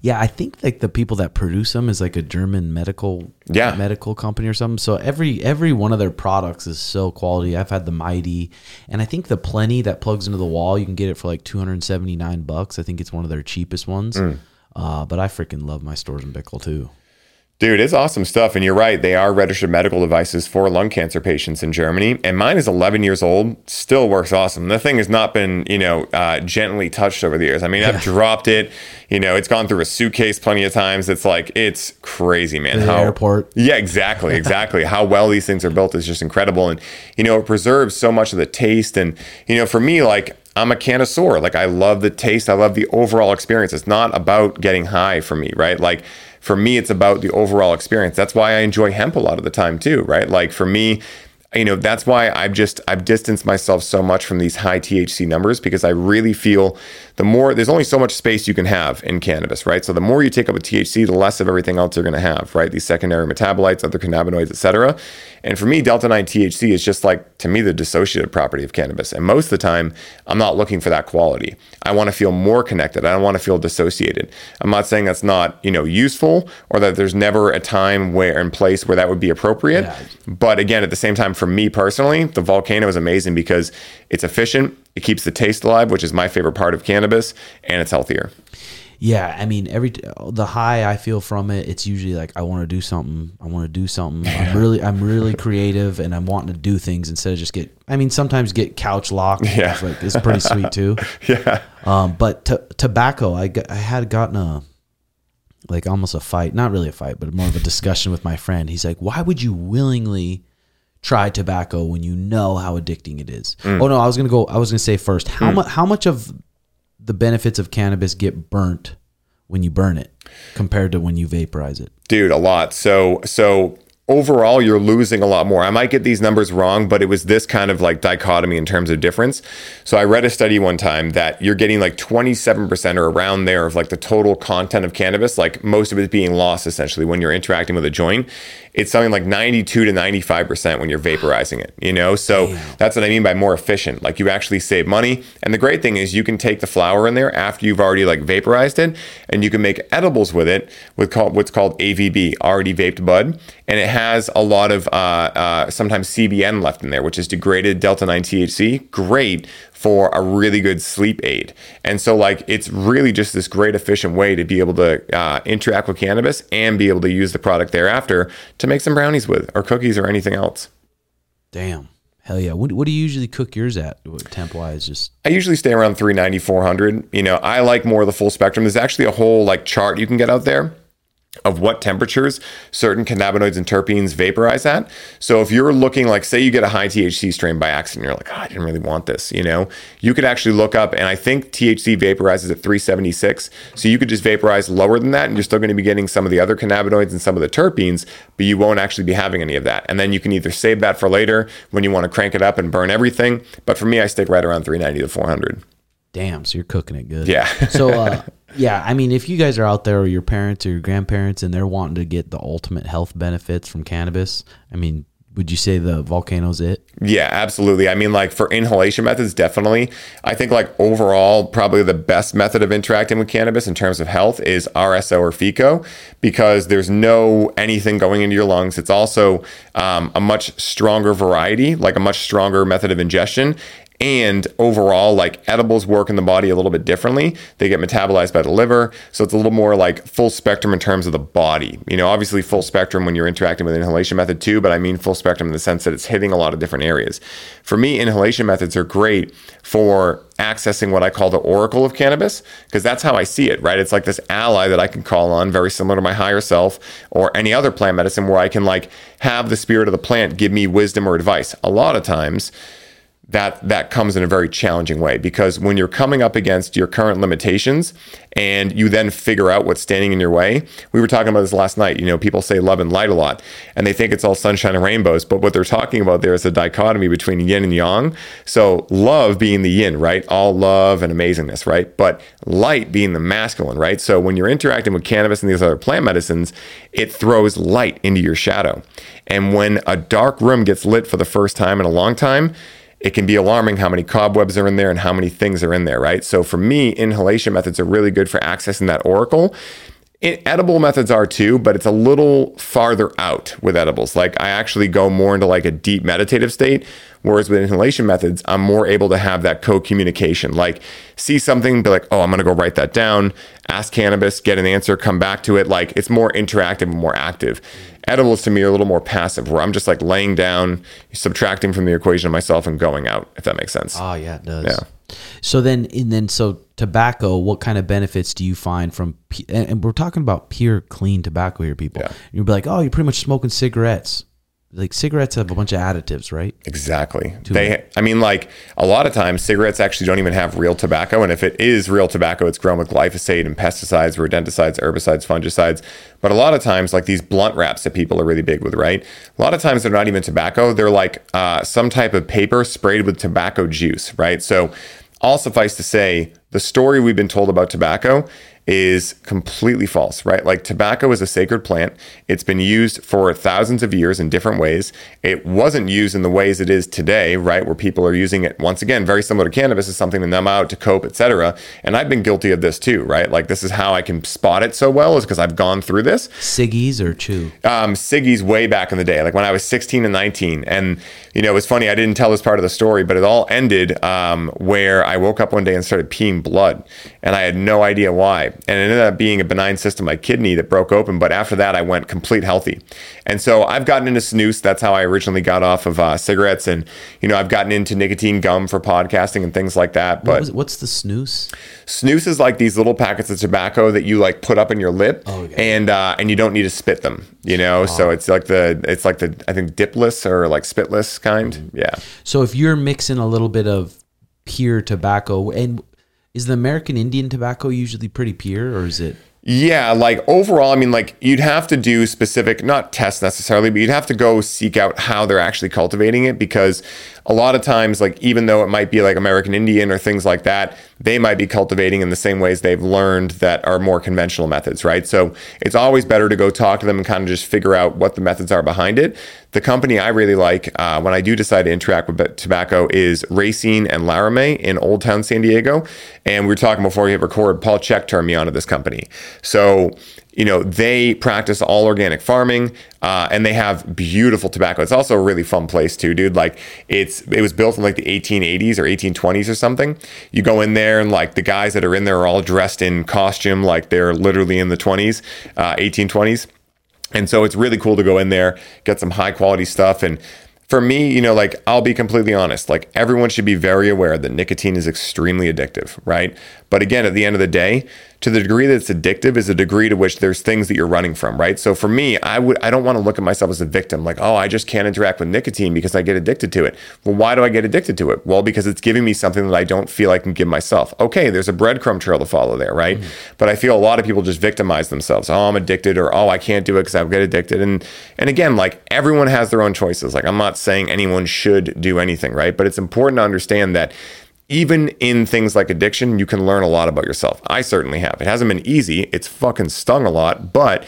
Yeah, I think like the people that produce them is like a German medical Yeah. medical company or something. So every every one of their products is so quality. I've had the Mighty, and I think the Plenty that plugs into the wall, you can get it for like two hundred and seventy nine bucks. I think it's one of their cheapest ones. Mm. Uh, but I freaking love my Storz & Bickel too. Dude, it's awesome stuff. And you're right. They are registered medical devices for lung cancer patients in Germany. And mine is 11 years old, still works awesome. The thing has not been, you know, uh, gently touched over the years. I mean, I've dropped it. You know, it's gone through a suitcase plenty of times. It's like, it's crazy, man. The airport. Yeah, exactly. Exactly. How well these things are built is just incredible. And, you know, it preserves so much of the taste. And, you know, for me, like, I'm a connoisseur. Like, I love the taste. I love the overall experience. It's not about getting high for me, right? Like, for me, it's about the overall experience. That's why I enjoy hemp a lot of the time too, right? Like for me, you know that's why i've just i've distanced myself so much from these high thc numbers because i really feel the more there's only so much space you can have in cannabis right? So the more you take up with thc the less of everything else you're going to have right? These secondary metabolites other cannabinoids etc and for me delta 9 thc is just like to me the dissociative property of cannabis. And most of the time i'm not looking for that quality. I want to feel more connected. I don't want to feel dissociated. I'm not saying that's not you know useful or that there's never a time where and place where that would be appropriate. Yeah. but again, at the same time, for me personally, the volcano is amazing because it's efficient, it keeps the taste alive, which is my favorite part of cannabis, and it's healthier. Yeah, I mean, every the high I feel from it, it's usually like I want to do something. I want to do something. I'm really, I'm really creative, and I'm wanting to do things instead of just get. I mean, sometimes get couch locked. Yeah. it's, like, it's pretty sweet too. Yeah. Um, but t- tobacco, I, got, I had gotten a like almost a fight, not really a fight, but more of a discussion with my friend. He's like, "Why would you willingly try tobacco when you know how addicting it is?" Mm. Oh no, I was gonna go. I was gonna say first, how mm. much how much of the benefits of cannabis get burnt when you burn it compared to when you vaporize it? Dude, a lot. So so overall you're losing a lot more. I might get these numbers wrong, but it was this kind of like dichotomy in terms of difference. So I read a study one time that you're getting like 27% or around there of like the total content of cannabis, like most of it being lost essentially when you're interacting with a joint. It's something like 92 to 95% when you're vaporizing it, you know? So that's what I mean by more efficient. Like you actually save money. And the great thing is you can take the flower in there after you've already like vaporized it and you can make edibles with it with called, what's called AVB, already vaped bud. And it has a lot of uh, uh, sometimes CBN left in there, which is degraded delta 9 THC. Great for a really good sleep aid. And so, like, it's really just this great, efficient way to be able to uh, interact with cannabis and be able to use the product thereafter to make some brownies with, or cookies, or anything else. Damn, hell yeah! What, what do you usually cook yours at temp wise? Just I usually stay around 390, 400. You know, I like more of the full spectrum. There's actually a whole like chart you can get out there of what temperatures certain cannabinoids and terpenes vaporize at. So if you're looking like say you get a high THC strain by accident, you're like, oh, I didn't really want this, you know, you could actually look up and I think THC vaporizes at 376. So you could just vaporize lower than that and you're still going to be getting some of the other cannabinoids and some of the terpenes, but you won't actually be having any of that. And then you can either save that for later when you want to crank it up and burn everything. But for me, I stick right around 390 to 400. damn, so you're cooking it good. Yeah. so uh, yeah, I mean, if you guys are out there, or your parents or your grandparents, and they're wanting to get the ultimate health benefits from cannabis, I mean, would you say the volcano's it? Yeah, absolutely. I mean, like for inhalation methods, definitely. I think, like, overall, probably the best method of interacting with cannabis in terms of health is RSO or FECO because there's no anything going into your lungs. It's also um, a much stronger variety, like a much stronger method of ingestion. And overall, like edibles work in the body a little bit differently. They get metabolized by the liver. So it's a little more like full spectrum in terms of the body. You know, obviously full spectrum when you're interacting with inhalation method too, but I mean full spectrum in the sense that it's hitting a lot of different areas. For me, inhalation methods are great for accessing what I call the oracle of cannabis, because that's how I see it, right? It's like this ally that I can call on, very similar to my higher self or any other plant medicine where I can like have the spirit of the plant give me wisdom or advice. A lot of times, that that comes in a very challenging way because when you're coming up against your current limitations and you then figure out what's standing in your way we were talking about this last night. You know people say love and light a lot and they think it's all sunshine and rainbows but what they're talking about there is a dichotomy between yin and yang. So love being the yin right? All love and amazingness right? But light being the masculine right? So when you're interacting with cannabis and these other plant medicines it throws light into your shadow. And when a dark room gets lit for the first time in a long time it can be alarming how many cobwebs are in there and how many things are in there, right? So for me, inhalation methods are really good for accessing that oracle. It, edible methods are too, but it's a little farther out with edibles. Like I actually go more into like a deep meditative state, whereas with inhalation methods, I'm more able to have that co-communication. Like see something, be like, oh, I'm gonna go write that down. Ask cannabis, get an answer, come back to it. Like it's more interactive and more active. Edibles to me are a little more passive, where I'm just like laying down, subtracting from the equation of myself, and going out. If that makes sense. Oh yeah, it does. Yeah. So then, and then, so tobacco. What kind of benefits do you find from? And we're talking about pure, clean tobacco here, people. Yeah. You'll be like, oh, you're pretty much smoking cigarettes. Like cigarettes have a bunch of additives, right? Exactly. They, I mean, like a lot of times, cigarettes actually don't even have real tobacco, and if it is real tobacco, it's grown with glyphosate and pesticides, rodenticides, herbicides, fungicides. But a lot of times, like these blunt wraps that people are really big with, right? A lot of times they're not even tobacco; they're like uh, some type of paper sprayed with tobacco juice, right? So, all suffice to say, the story we've been told about tobacco is completely false, right? Like tobacco is a sacred plant. It's been used for thousands of years in different ways. It wasn't used in the ways it is today, right? Where people are using it once again, very similar to cannabis, is something to numb out, to cope, etc. And I've been guilty of this too, right? Like this is how I can spot it so well is because I've gone through this Ciggies or chew? um, Siggy's way back in the day, like when I was 16 and 19. And, you know, it was funny, I didn't tell this part of the story, but it all ended um, where I woke up one day and started peeing blood. And I had no idea why. And it ended up being a benign cyst in my kidney that broke open. But after that, I went complete healthy. And so I've gotten into snus. That's how I originally got off of uh, cigarettes. And, you know, I've gotten into nicotine gum for podcasting and things like that. But it- what's the snus? Snus is like these little packets of tobacco that you like put up in your lip, and uh, and you don't need to spit them. You know, so it's like the it's like the I think dipless or like spitless kind. Yeah. So if you're mixing a little bit of pure tobacco, and is the American Indian tobacco usually pretty pure, or is it? Yeah, like overall, I mean, like you'd have to do specific, not tests necessarily, but you'd have to go seek out how they're actually cultivating it because a lot of times, like even though it might be like American Indian or things like that, they might be cultivating in the same ways they've learned that are more conventional methods, right? So it's always better to go talk to them and kind of just figure out what the methods are behind it. The company I really like uh, when I do decide to interact with tobacco is Racine and Laramie in Old Town San Diego. And we were talking before we hit record, Paul Chek turned me on to this company. So you know they practice all organic farming uh, and they have beautiful tobacco it's also a really fun place too dude like it's it was built in like the 1880s or 1820s or something you go in there and like the guys that are in there are all dressed in costume like they're literally in the 20s uh, 1820s and so it's really cool to go in there, get some high quality stuff. And for me, you know, like I'll be completely honest, like everyone should be very aware that nicotine is extremely addictive, right? But again, at the end of the day, to the degree that it's addictive is a degree to which there's things that you're running from, right? So for me, I would I don't want to look at myself as a victim, like, oh, I just can't interact with nicotine because I get addicted to it. Well, why do I get addicted to it? Well, because it's giving me something that I don't feel I can give myself. Okay, there's a breadcrumb trail to follow there, right? Mm-hmm. But I feel a lot of people just victimize themselves. Oh, I'm addicted, or oh, I can't do it because I get addicted. And and again, like everyone has their own choices. Like I'm not saying anyone should do anything, right? But it's important to understand that even in things like addiction, you can learn a lot about yourself. I certainly have. It hasn't been easy. It's fucking stung a lot, but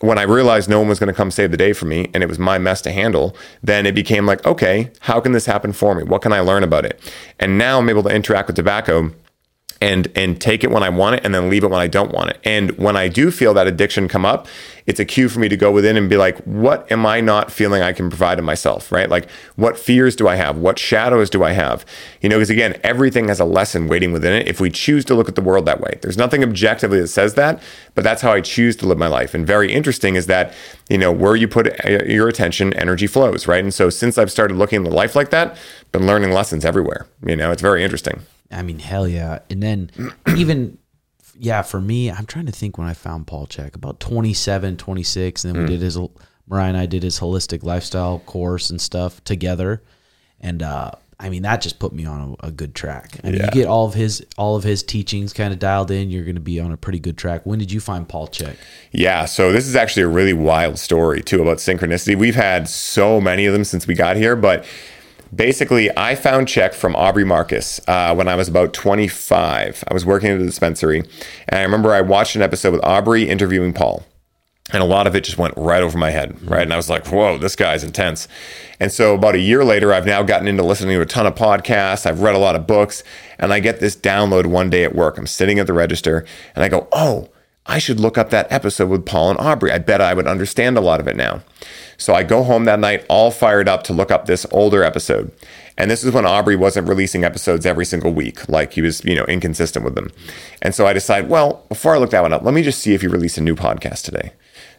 when I realized no one was going to come save the day for me and it was my mess to handle, then it became like, okay, how can this happen for me? What can I learn about it? And now I'm able to interact with tobacco and and take it when I want it and then leave it when I don't want it. And when I do feel that addiction come up, it's a cue for me to go within and be like, what am I not feeling I can provide to myself, right? Like what fears do I have? What shadows do I have? You know, because again, everything has a lesson waiting within it if we choose to look at the world that way. There's nothing objectively that says that, but that's how I choose to live my life. And very interesting is that, you know, where you put uh, your attention, energy flows, right? And so since I've started looking at life like that, been learning lessons everywhere. You know, it's very interesting. I mean, hell yeah. And then even, yeah, for me, I'm trying to think when I found Paul Chek, about 27, 26. And then we did his, Mariah and I did his holistic lifestyle course and stuff together. And, uh, I mean that just put me on a, a good track. I mean, Yeah. you get all of his all of his teachings kind of dialed in. You're going to be on a pretty good track. When did you find Paul Chek? Yeah, so this is actually a really wild story too about synchronicity. We've had so many of them since we got here, but basically, I found Chek from Aubrey Marcus uh, when I was about 25. I was working at a dispensary, and I remember I watched an episode with Aubrey interviewing Paul. And a lot of it just went right over my head, right? And I was like, whoa, this guy's intense. And so about a year later, I've now gotten into listening to a ton of podcasts. I've read a lot of books, and I get this download one day at work. I'm sitting at the register, and I go, oh, I should look up that episode with Paul and Aubrey. I bet I would understand a lot of it now. So I go home that night all fired up to look up this older episode. And this is when Aubrey wasn't releasing episodes every single week, like he was, you know, inconsistent with them. And so I decide, well, before I look that one up, let me just see if he released a new podcast today.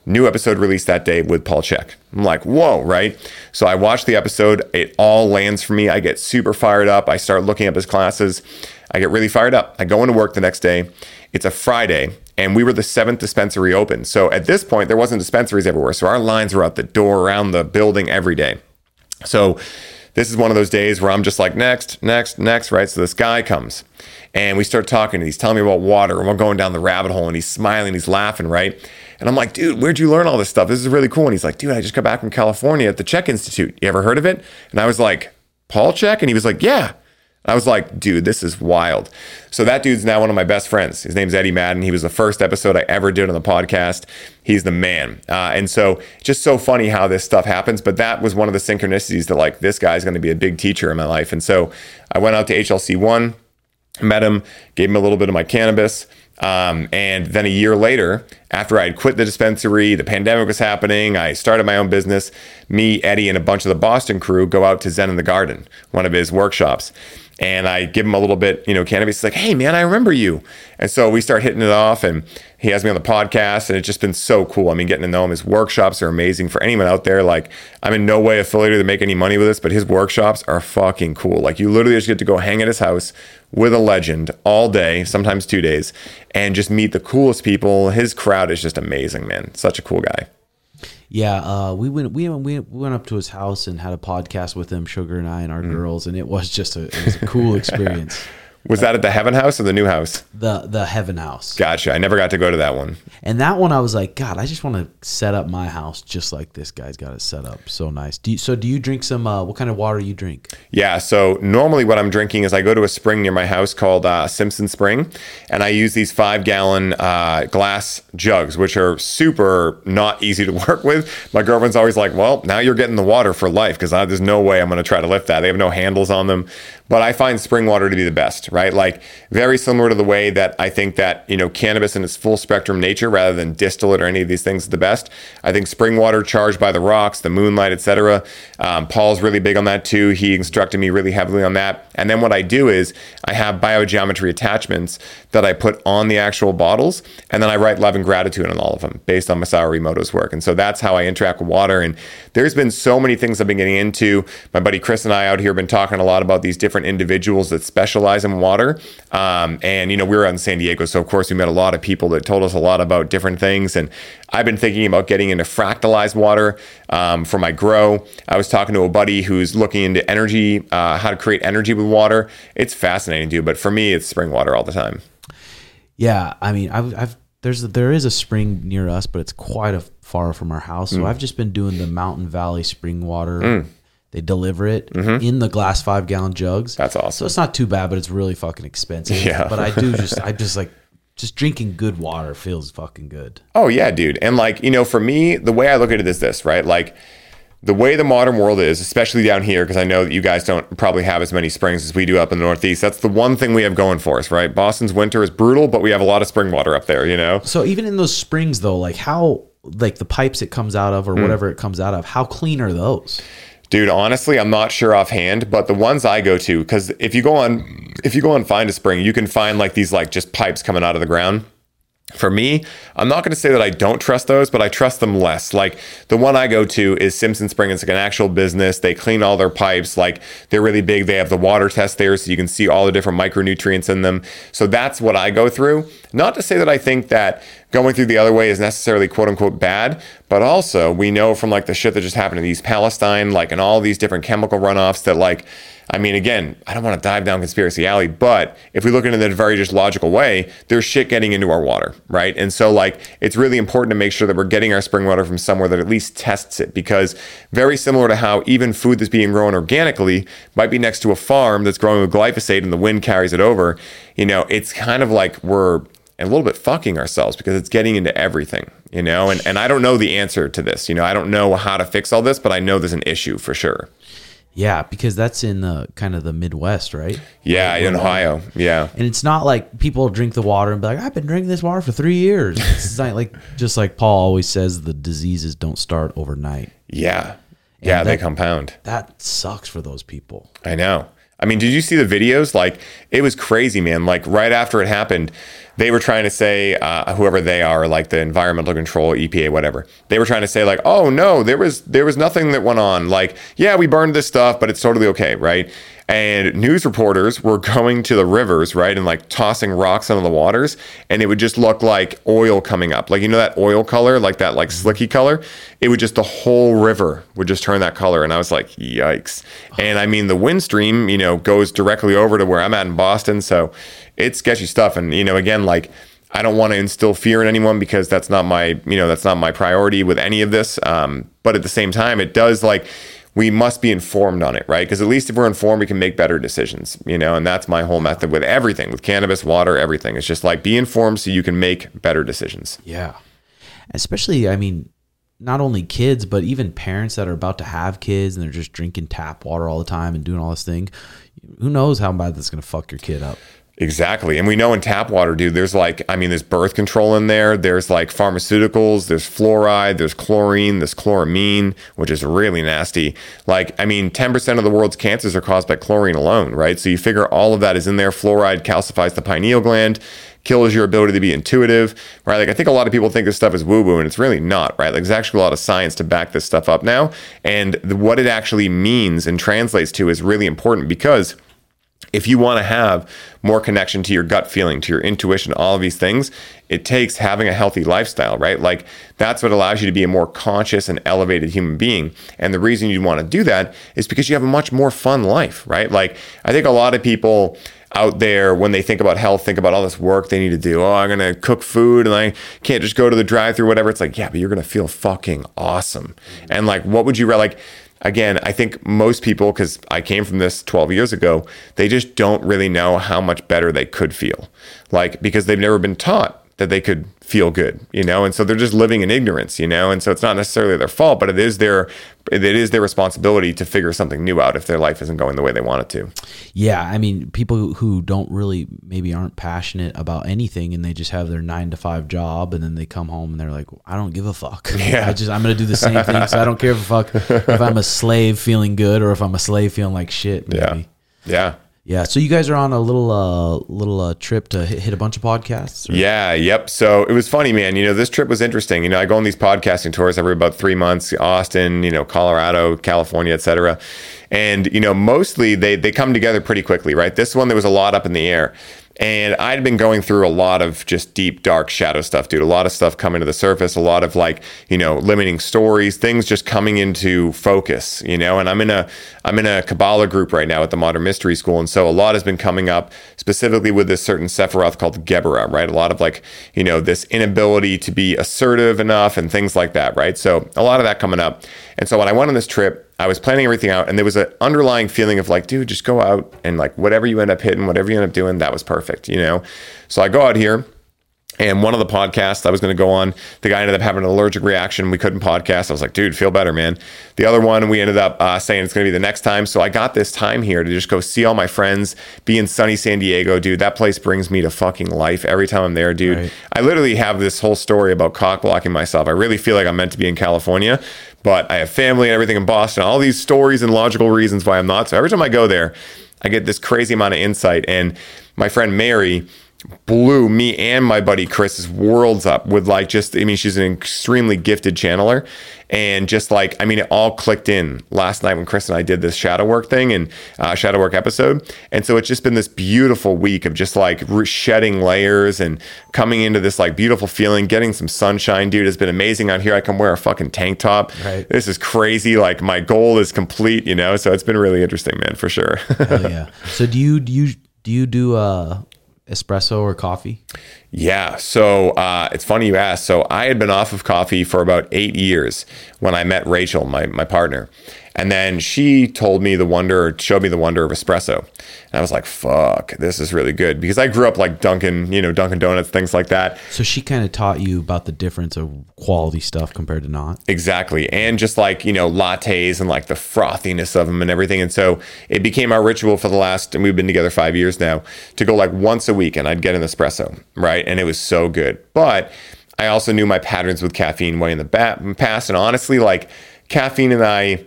New episode released that day with Paul Chek. I'm like, whoa, right? So I watch the episode. It all lands for me. I get super fired up. I start looking up his classes. I get really fired up. I go into work the next day. It's a Friday, and we were the seventh dispensary open. So at this point, there wasn't dispensaries everywhere. So our lines were out the door around the building every day. So this is one of those days where I'm just like, next, next, next, right? So this guy comes and we start talking and he's telling me about water and we're going down the rabbit hole and he's smiling, he's laughing, right? And I'm like, dude, where'd you learn all this stuff? This is really cool. And he's like, dude, I just got back from California at the Chek Institute. You ever heard of it? And I was like, Paul Chek? And he was like, yeah. I was like, dude, this is wild. So that dude's now one of my best friends. His name's Eddie Madden. He was the first episode I ever did on the podcast. He's the man. Uh, and so just so funny how this stuff happens. But that was one of the synchronicities that like this guy's going to be a big teacher in my life. And so I went out to HLC one, met him, gave him a little bit of my cannabis. Um, and then a year later, after I had quit the dispensary, the pandemic was happening, I started my own business. Me, Eddie, and a bunch of the Boston crew go out to Zen in the Garden, one of his workshops and I give him a little bit, you know, cannabis. He's like, hey, man, I remember you. And so we start hitting it off, and he has me on the podcast, and it's just been so cool. I mean, getting to know him. His workshops are amazing for anyone out there. Like, I'm in no way affiliated to make any money with this, but his workshops are fucking cool. Like, you literally just get to go hang at his house with a legend all day, sometimes two days, and just meet the coolest people. His crowd is just amazing, man. Such a cool guy. Yeah, uh, we went we we went up to his house and had a podcast with him, Sugar and I, and our Mm. girls, and it was just a it was a cool experience. Was that at the Heaven House or the New House? the the Heaven House, Gotcha. I never got to go to that one. and that one I was like, God, I just want to set up my house just like this guy's got it set up. So nice. Do you, so do you drink some? Uh, what kind of water you drink? Yeah, so normally what I'm drinking is I go to a spring near my house called uh, Simpson Spring, and I use these five gallon uh, glass jugs, which are super not easy to work with. My girlfriend's always like, Well, now you're getting the water for life because there's no way I'm going to try to lift that. They have no handles on them. But I find spring water to be the best, right? Like very similar to the way that I think that, you know, cannabis in its full spectrum nature rather than distillate or any of these things is the best. I think spring water charged by the rocks, the moonlight, etc. Um, Paul's really big on that too. He instructed me really heavily on that. And then what I do is I have biogeometry attachments that I put on the actual bottles, and then I write love and gratitude on all of them based on Masaru Emoto's work. And so that's how I interact with water. And there's been so many things I've been getting into. My buddy Chris and I out here have been talking a lot about these different individuals that specialize in water. Um, and you know, we were out in San Diego, so of course we met a lot of people that told us a lot about different things. And I've been thinking about getting into fractalized water um, for my grow. I was talking to a buddy who's looking into energy, uh, how to create energy with water. It's fascinating, dude. But for me, it's spring water all the time. Yeah, I mean, I've, I've there's there is a spring near us, but it's quite a far from our house. Mm. So I've just been doing the Mountain Valley spring water. They deliver it in the glass five gallon jugs. Mm-hmm. That's So awesome. it's not too bad, but it's really fucking expensive. Yeah. But I do just I just like just drinking good water feels fucking good. Oh yeah, dude. And like, you know, for me, the way I look at it is this, right? Like the way the modern world is, especially down here, because I know that you guys don't probably have as many springs as we do up in the Northeast. That's the one thing we have going for us, right? Boston's winter is brutal, but we have a lot of spring water up there, you know? So even in those springs though, like how like the pipes it comes out Mm. of or whatever it comes out of, how clean are those? Dude, honestly, I'm not sure offhand, but the ones I go to, because if you go on, if you go on Find a Spring, you can find like these like just pipes coming out of the ground. For me, I'm not going to say that I don't trust those, but I trust them less. Like the one I go to is Simpson Spring. It's like an actual business. They clean all their pipes. Like they're really big. They have the water test there, so you can see all the different micronutrients in them. So that's what I go through. Not to say that I think that going through the other way is necessarily quote unquote bad, but also we know from like the shit that just happened in East Palestine, like and all these different chemical runoffs that like I mean, again, I don't want to dive down conspiracy alley, but if we look at it in a very just logical way, there's shit getting into our water, right? And so, like, it's really important to make sure that we're getting our spring water from somewhere that at least tests it, because very similar to how even food that's being grown organically might be next to a farm that's growing with glyphosate and the wind carries it over, you know, it's kind of like we're a little bit fucking ourselves because it's getting into everything, you know? And, and I don't know the answer to this, you know, I don't know how to fix all this, but I know there's an issue for sure. Yeah, because that's in the kind of the Midwest, right? Yeah, in Ohio. Yeah. And it's not like people drink the water and be like, I've been drinking this water for three years. It's not like just like Paul always says, the diseases don't start overnight. Yeah. Yeah, they compound. That sucks for those people. I know. I mean, did you see the videos? Like, it was crazy, man. Like, right after it happened, they were trying to say, uh, whoever they are, like the environmental control, EPA, whatever. They were trying to say, like, oh no, there was there was nothing that went on. Like, yeah, we burned this stuff, but it's totally okay, right? And news reporters were going to the rivers, right, and like tossing rocks into the waters, and it would just look like oil coming up, like you know that oil color, like that like slicky color. It would just the whole river would just turn that color, and I was like, yikes! And I mean, the wind stream, you know, goes directly over to where I'm at in Boston, so it's sketchy stuff. And you know, again, like I don't want to instill fear in anyone because that's not my, you know, that's not my priority with any of this. Um, but at the same time, it does like we must be informed on it, right? Because at least if we're informed, we can make better decisions, you know. And that's my whole method with everything, with cannabis, water, everything. It's just like be informed so you can make better decisions. Yeah. Especially, I mean, not only kids, but even parents that are about to have kids and they're just drinking tap water all the time and doing all this thing. Who knows how bad that's going to fuck your kid up? Exactly. And we know in tap water, dude, there's like, I mean, there's birth control in there. There's like pharmaceuticals, there's fluoride, there's chlorine, there's chloramine, which is really nasty. Like, I mean, 10% of the world's cancers are caused by chlorine alone, right? So you figure all of that is in there. Fluoride calcifies the pineal gland, kills your ability to be intuitive, right? Like, I think a lot of people think this stuff is woo woo, and it's really not, right? Like, there's actually a lot of science to back this stuff up now. And the, what it actually means and translates to is really important because if you want to have more connection to your gut feeling, to your intuition, all of these things, it takes having a healthy lifestyle, right? Like that's what allows you to be a more conscious and elevated human being. And the reason you want to do that is because you have a much more fun life, right? Like I think a lot of people out there when they think about health think about all this work they need to do oh i'm gonna cook food and i can't just go to the drive through whatever it's like yeah but you're gonna feel fucking awesome and like what would you like again, I think most people, because I came from this 12 years ago, they just don't really know how much better they could feel. Like, because they've never been taught that they could feel good, you know? And so they're just living in ignorance, you know? And so it's not necessarily their fault, but it is their it is their responsibility to figure something new out if their life isn't going the way they want it to. Yeah, I mean, people who- don't really maybe aren't passionate about anything and they just have their 9 to 5 job and then they come home and they're like, I don't give a fuck. Yeah. I just I'm going to do the same thing, so I don't care if a fuck if I'm a slave feeling good or if I'm a slave feeling like shit. Maybe. Yeah. Yeah, so you guys are on a little uh little uh, trip to hit, hit a bunch of podcasts. Yeah, yep. So it was funny, man. You know, this trip was interesting. You know, I go on these podcasting tours every about three months, Austin, you know, Colorado, California, et cetera. And, you know, mostly they they come together pretty quickly, right? This one there was a lot up in the air. And I'd been going through a lot of just deep, dark shadow stuff, dude. A lot of stuff coming to the surface, a lot of like, you know, limiting stories, things just coming into focus, you know. And I'm in a I'm in a Kabbalah group right now at the Modern Mystery School. And so a lot has been coming up specifically with this certain Sephiroth called Geburah, right? A lot of like, you know, this inability to be assertive enough and things like that, right? So a lot of that coming up. And so when I went on this trip, I was planning everything out, and there was an underlying feeling of like, dude, just go out and like whatever you end up hitting, whatever you end up doing, that was perfect, you know? So I go out here. And one of the podcasts I was going to go on, the guy ended up having an allergic reaction. We couldn't podcast. I was like, dude, feel better, man. The other one, we ended up uh, saying it's going to be the next time. So I got this time here to just go see all my friends, be in sunny San Diego, dude. That place brings me to fucking life every time I'm there, dude. Right. I literally have this whole story about cock blocking myself. I really feel like I'm meant to be in California, but I have family and everything in Boston, all these stories and logical reasons why I'm not. So every time I go there, I get this crazy amount of insight. And my friend Mary, blew me and my buddy Chris's worlds up with like just I mean she's an extremely gifted channeler. And just like I mean it all clicked in last night when Chris and I did this shadow work thing and uh, shadow work episode. And so it's just been this beautiful week of just like shedding layers and coming into this like beautiful feeling getting some sunshine. Dude it's been amazing out here. I can wear a fucking tank top. Right. this is crazy. Like my goal is complete you know? So it's been really interesting man for sure. Yeah. So do you do you do you do uh espresso or coffee? Yeah. So uh, it's funny you asked. So I had been off of coffee for about eight years when I met Rachel, my, my partner. And then she told me the wonder, showed me the wonder of espresso. And I was like, fuck, this is really good. Because I grew up like Dunkin', you know, Dunkin' Donuts, things like that. So she kind of taught you about the difference of quality stuff compared to not. Exactly. And just like, you know, lattes and like the frothiness of them and everything. And so it became our ritual for the last, and we've been together five years now, to go like once a week and I'd get an espresso, right? And it was so good. But I also knew my patterns with caffeine way in the past. And honestly, like caffeine and I,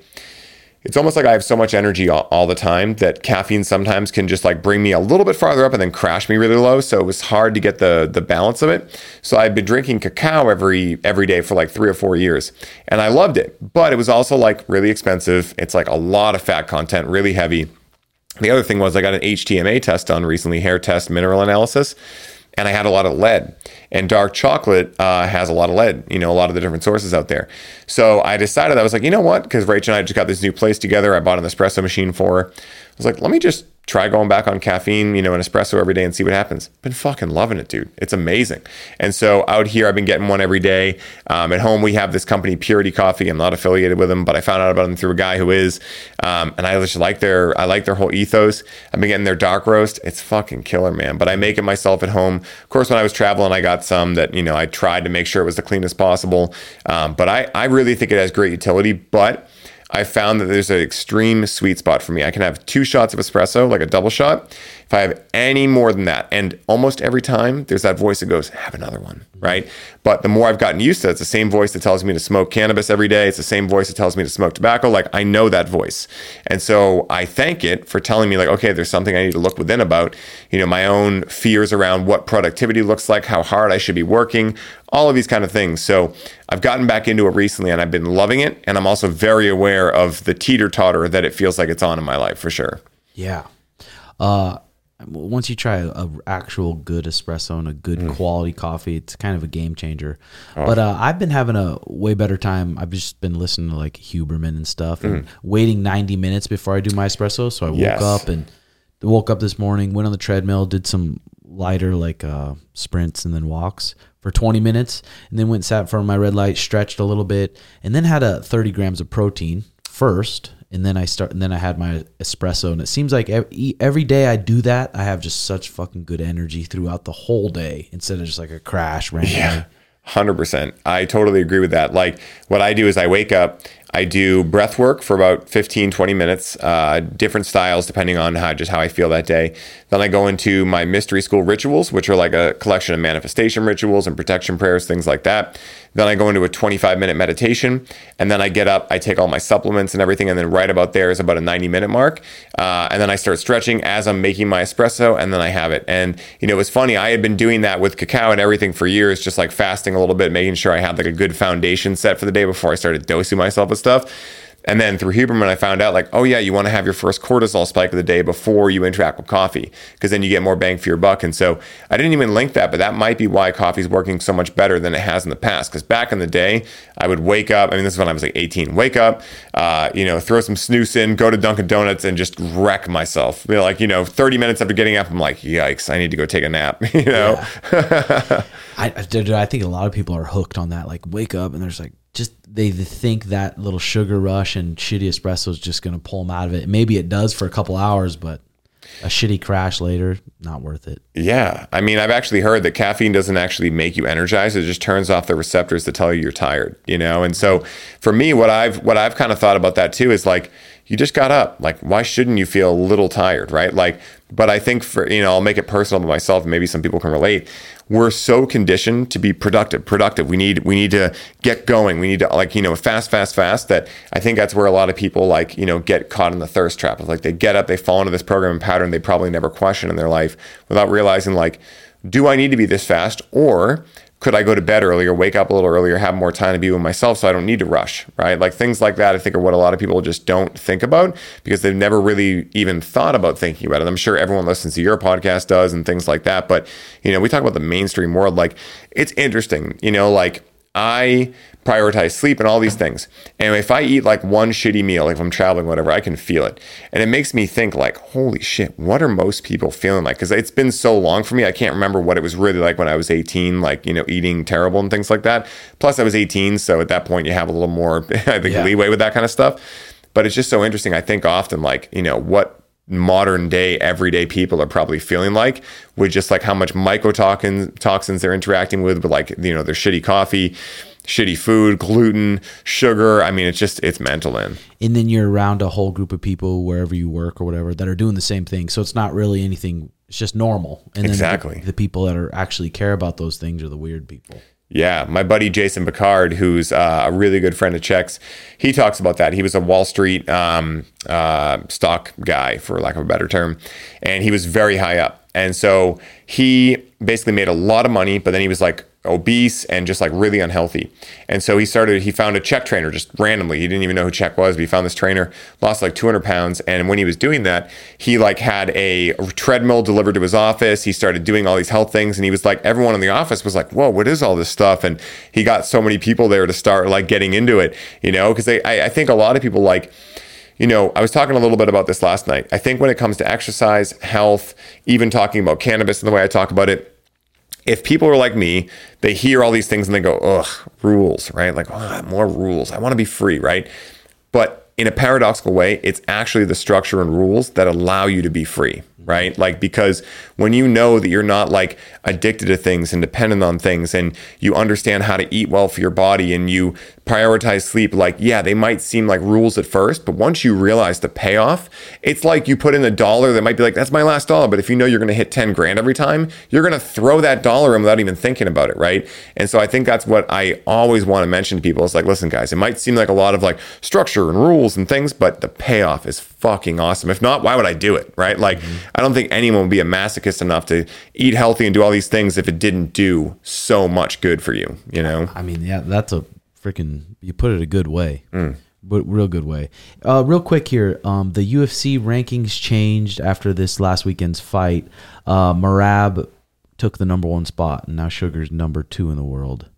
it's almost like I have so much energy all, all, the time that caffeine sometimes can just like bring me a little bit farther up and then crash me really low. So it was hard to get the the balance of it. So I've been drinking cacao every every day for like three or four years, and I loved it. But it was also like really expensive. It's like a lot of fat content, really heavy. The other thing was I got an HTMA test done recently, hair test mineral analysis and I had a lot of lead. And dark chocolate uh, has a lot of lead, you know, a lot of the different sources out there. So I decided I was like, you know what? Because Rachel and I just got this new place together. I bought an espresso machine for her. I was like, let me just try going back on caffeine, you know, an espresso every day and see what happens. Been fucking loving it, dude. It's amazing. And so out here, I've been getting one every day. Um, at home, we have this company, Purity Coffee. I'm not affiliated with them, but I found out about them through a guy who is. Um, and I just like their, I like their whole ethos. I've been getting their dark roast. It's fucking killer, man. But I make it myself at home. Of course, when I was traveling, I got some that, you know, I tried to make sure it was the cleanest possible. Um, but I, I really think it has great utility. But I found that there's an extreme sweet spot for me. I can have two shots of espresso, like a double shot. If I have any more than that, and almost every time there's that voice that goes, have another one, right? But the more I've gotten used to it, it's the same voice that tells me to smoke cannabis every day. It's the same voice that tells me to smoke tobacco. Like I know that voice. And so I thank it for telling me, like, okay, there's something I need to look within about, you know, my own fears around what productivity looks like, how hard I should be working, all of these kind of things. So I've gotten back into it recently and I've been loving it. And I'm also very aware of the teeter totter that it feels like it's on in my life for sure. Yeah. Uh, once you try a, a, actual good espresso and a good mm. quality coffee, it's kind of a game changer. Oh. But uh, I've been having a way better time. I've just been listening to like Huberman and stuff, mm. and waiting ninety minutes before I do my espresso. So I woke yes. up and woke up this morning, went on the treadmill, did some lighter like uh, sprints and then walks for 20 minutes, and then went sat in front of my red light, stretched a little bit, and then had a 30 grams of protein first and then I start and then I had my espresso and it seems like every, every day I do that I have just such fucking good energy throughout the whole day instead of just like a crash randomly. Yeah. 100%. I totally agree with that. Like what I do is I wake up I do breath work for about 15, 20 minutes, uh, different styles depending on how just how I feel that day. Then I go into my mystery school rituals, which are like a collection of manifestation rituals and protection prayers, things like that. Then I go into a 25 minute meditation, and then I get up, I take all my supplements and everything, and then right about there is about a 90 minute mark. Uh, and then I start stretching as I'm making my espresso, and then I have it. And you know, it was funny. I had been doing that with cacao and everything for years, just like fasting a little bit, making sure I had like a good foundation set for the day before I started dosing myself with stuff. And then through Huberman, I found out like, oh yeah, you want to have your first cortisol spike of the day before you interact with coffee, because then you get more bang for your buck. And so I didn't even link that, but that might be why coffee is working so much better than it has in the past. Because back in the day, I would wake up. I mean, this is when I was like 18. Wake up, uh, you know, throw some snus in, go to Dunkin' Donuts, and just wreck myself. You know, like you know, 30 minutes after getting up, I'm like, yikes, I need to go take a nap. you know. Yeah. I, I think a lot of people are hooked on that. Like, wake up and there's like just they think that little sugar rush and shitty espresso is just going to pull them out of it. Maybe it does for a couple hours, but a shitty crash later, not worth it. Yeah. I mean, I've actually heard that caffeine doesn't actually make you energized. It just turns off the receptors to tell you you're tired, you know? And so for me, what I've what I've kind of thought about that too is like you just got up. Like, why shouldn't you feel a little tired, right? Like, but I think for, you know, I'll make it personal to myself. Maybe some people can relate. We're so conditioned to be productive, productive. We need, we need to get going. We need to like, you know, fast, fast, fast that I think that's where a lot of people like, you know, get caught in the thirst trap. Like they get up, they fall into this programming pattern they probably never question in their life without realizing like, do I need to be this fast or could I go to bed earlier, wake up a little earlier, have more time to be with myself so I don't need to rush, right? Like things like that, I think are what a lot of people just don't think about because they've never really even thought about thinking about it. I'm sure everyone listens to your podcast does and things like that. But, you know, we talk about the mainstream world, like it's interesting, you know, like I prioritize sleep and all these things. And if I eat like one shitty meal, like if I'm traveling, whatever, I can feel it. And it makes me think like, holy shit, what are most people feeling like? Because it's been so long for me, I can't remember what it was really like when I was 18, like, you know, eating terrible and things like that. Plus I was 18, so at that point you have a little more, I think, yeah. leeway with that kind of stuff. But it's just so interesting. I think often like, you know, what modern day everyday people are probably feeling like with just like how much mycotoxins toxins they're interacting with with like you know their shitty coffee shitty food gluten sugar i mean it's just it's mental in and then you're around a whole group of people wherever you work or whatever that are doing the same thing. So it's not really anything. It's just normal. And then Exactly. the, the people that are actually care about those things are the weird people. Yeah, my buddy Jason Picard, who's uh, a really good friend of Chek's, he talks about that. He was a Wall Street um, uh, stock guy, for lack of a better term, and he was very high up. And so he basically made a lot of money, but then he was like obese and just like really unhealthy. And so he started, he found a Chek trainer just randomly. He didn't even know who Chek was, but he found this trainer, lost like 200 pounds. And when he was doing that, he like had a treadmill delivered to his office. He started doing all these health things. And he was like, everyone in the office was like, whoa, what is all this stuff? And he got so many people there to start like getting into it, you know, because I, I think a lot of people like, you know, I was talking a little bit about this last night. I think when it comes to exercise, health, even talking about cannabis and the way I talk about it, if people are like me, they hear all these things and they go, ugh, rules, right? Like, oh, more rules. I want to be free, right? But in a paradoxical way, it's actually the structure and rules that allow you to be free, right? Like, because when you know that you're not like addicted to things and dependent on things and you understand how to eat well for your body and you prioritize sleep, like, yeah, they might seem like rules at first, but once you realize the payoff, it's like you put in a dollar that might be like, that's my last dollar. But if you know you're going to hit 10 grand every time, you're going to throw that dollar in without even thinking about it, right? And so I think that's what I always want to mention to people. It's like, listen, guys, it might seem like a lot of like structure and rules and things, but the payoff is fucking awesome. If not, why would I do it, right? Like, mm-hmm. I don't think anyone would be a masochist enough to eat healthy and do all these things if it didn't do so much good for you, you know? I mean, yeah, that's a freaking. You put it a good way, but real good way. Uh, real quick here, um, the UFC rankings changed after this last weekend's fight. Uh, Merab took the number one spot, and now Sugar's number two in the world.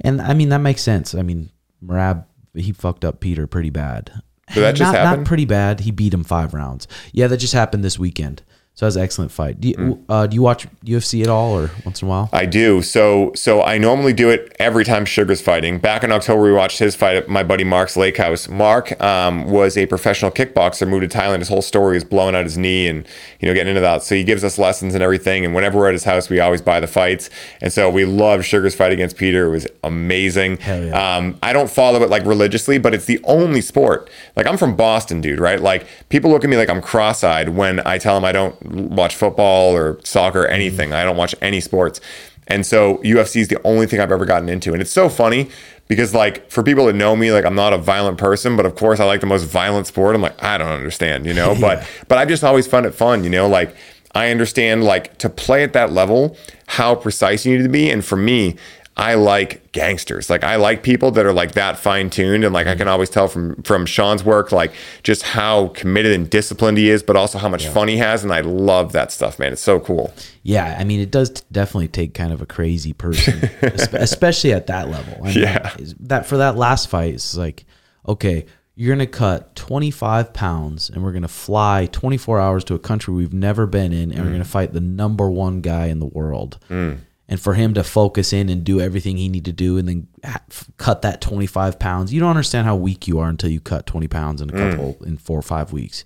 And I mean that makes sense. I mean, Merab he fucked up Peter pretty bad. Did that just not, happen? Not pretty bad. He beat him five rounds. Yeah, that just happened this weekend. So that was an excellent fight. Do you, Mm. uh, do you watch UFC at all, or once in a while? I do. So so I normally do it every time Sugar's fighting. Back in October, we watched his fight at my buddy Mark's lake house. Mark um, was a professional kickboxer, moved to Thailand. His whole story is blowing out his knee and you know getting into that. So he gives us lessons and everything. And whenever we're at his house, we always buy the fights. And so we love Sugar's fight against Peter. It was amazing. Yeah. Um, I don't follow it like religiously, but it's the only sport. Like I'm from Boston, dude, right? Like people look at me like I'm cross-eyed when I tell them I don't watch football or soccer anything. Mm-hmm. I don't watch any sports. And so UFC is the only thing I've ever gotten into. And it's so funny because like for people that know me, like I'm not a violent person, but of course I like the most violent sport. I'm like, I don't understand, you know, but but I've just always found it fun, you know, like I understand like to play at that level, how precise you need to be. And for me, I like gangsters. Like I like people that are like that fine tuned, and like I mm. can always tell from from Sean's work, like just how committed and disciplined he is, but also how much fun he has, and I love that stuff, man. It's so cool. Yeah, I mean, it does t- definitely take kind of a crazy person, especially at that level. I mean, Yeah. that for that last fight, it's like, okay, you're gonna cut 25 pounds, and we're gonna fly 24 hours to a country we've never been in, and we're mm. gonna fight the number one guy in the world. Mm. And for him to focus in and do everything he need to do, and then cut that 25 pounds, you don't understand how weak you are until you cut 20 pounds in a couple in four or five weeks.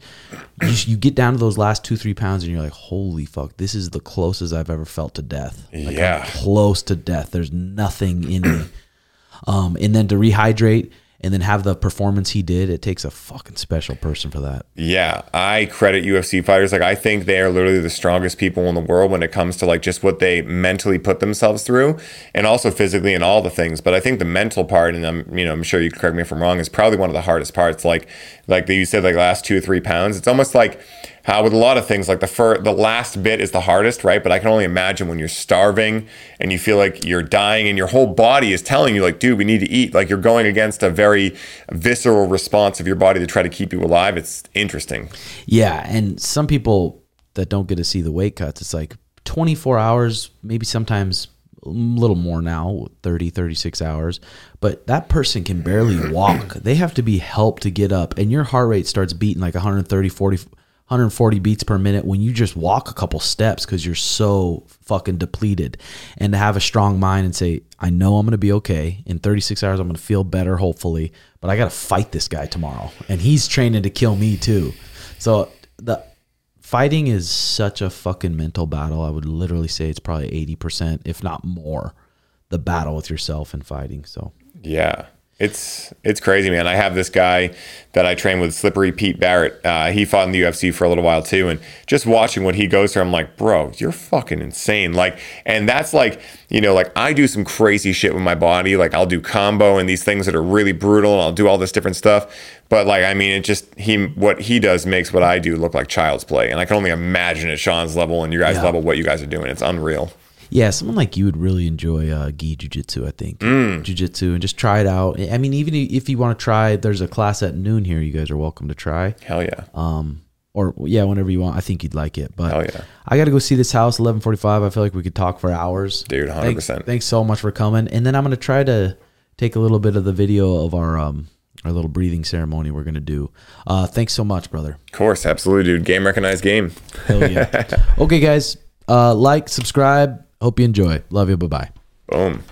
You, you get down to those last two three pounds, and you're like, holy fuck, this is the closest I've ever felt to death. Like, I'm Yeah. close to death. There's nothing in me. Um, and then to rehydrate and then have the performance he did, it takes a fucking special person for that. Yeah, I credit UFC fighters. Like I think they are literally the strongest people in the world when it comes to like just what they mentally put themselves through, and also physically and all the things. But I think the mental part, and I'm you know I'm sure you correct me if I'm wrong, is probably one of the hardest parts. Like like you said, like last two or three pounds. It's almost like how with a lot of things, like the fir- the last bit is the hardest, right? But I can only imagine when you're starving and you feel like you're dying, and your whole body is telling you like, dude, we need to eat. Like you're going against a very visceral response of your body to try to keep you alive. It's interesting. Yeah, and some people that don't get to see the weight cuts, it's like 24 hours, maybe sometimes a little more now, 30, 36 hours, but that person can barely walk. They have to be helped to get up and your heart rate starts beating like 130, 40 140 beats per minute when you just walk a couple steps because you're so fucking depleted. And to have a strong mind and say, I know I'm going to be okay. In 36 hours, I'm going to feel better, hopefully. But I got to fight this guy tomorrow. And he's training to kill me too. So the fighting is such a fucking mental battle. I would literally say it's probably 80%, if not more, the battle with yourself and fighting. So Yeah. It's it's crazy, man. I have this guy that I train with, Slippery Pete Barrett. Uh, he fought in the UFC for a little while too, and just watching what he goes through, I'm like, bro, you're fucking insane. Like, and that's like, you know, like I do some crazy shit with my body. Like I'll do Kambo and these things that are really brutal, and I'll do all this different stuff. But like, I mean, it just he what he does makes what I do look like child's play, and I can only imagine at Sean's level and you guys' Yeah. level what you guys are doing. It's unreal. Yeah, someone like you would really enjoy uh, gi jujitsu. I think Mm. jujitsu and just try it out. I mean, even if you want to try, there's a class at noon here. You guys are welcome to try, Hell yeah. um, or yeah, whenever you want. I think you'd like it. But Hell yeah. I got to go see this house. Eleven forty-five. I feel like we could talk for hours, Dude, 100%. Thanks, thanks so much for coming. And then I'm gonna try to take a little bit of the video of our um our little breathing ceremony we're gonna do. Uh, thanks so much, brother. Of course, absolutely, dude. Game recognized game. Hell yeah. okay, guys. Uh, like, subscribe. Hope you enjoy. Love you. Bye bye. Boom.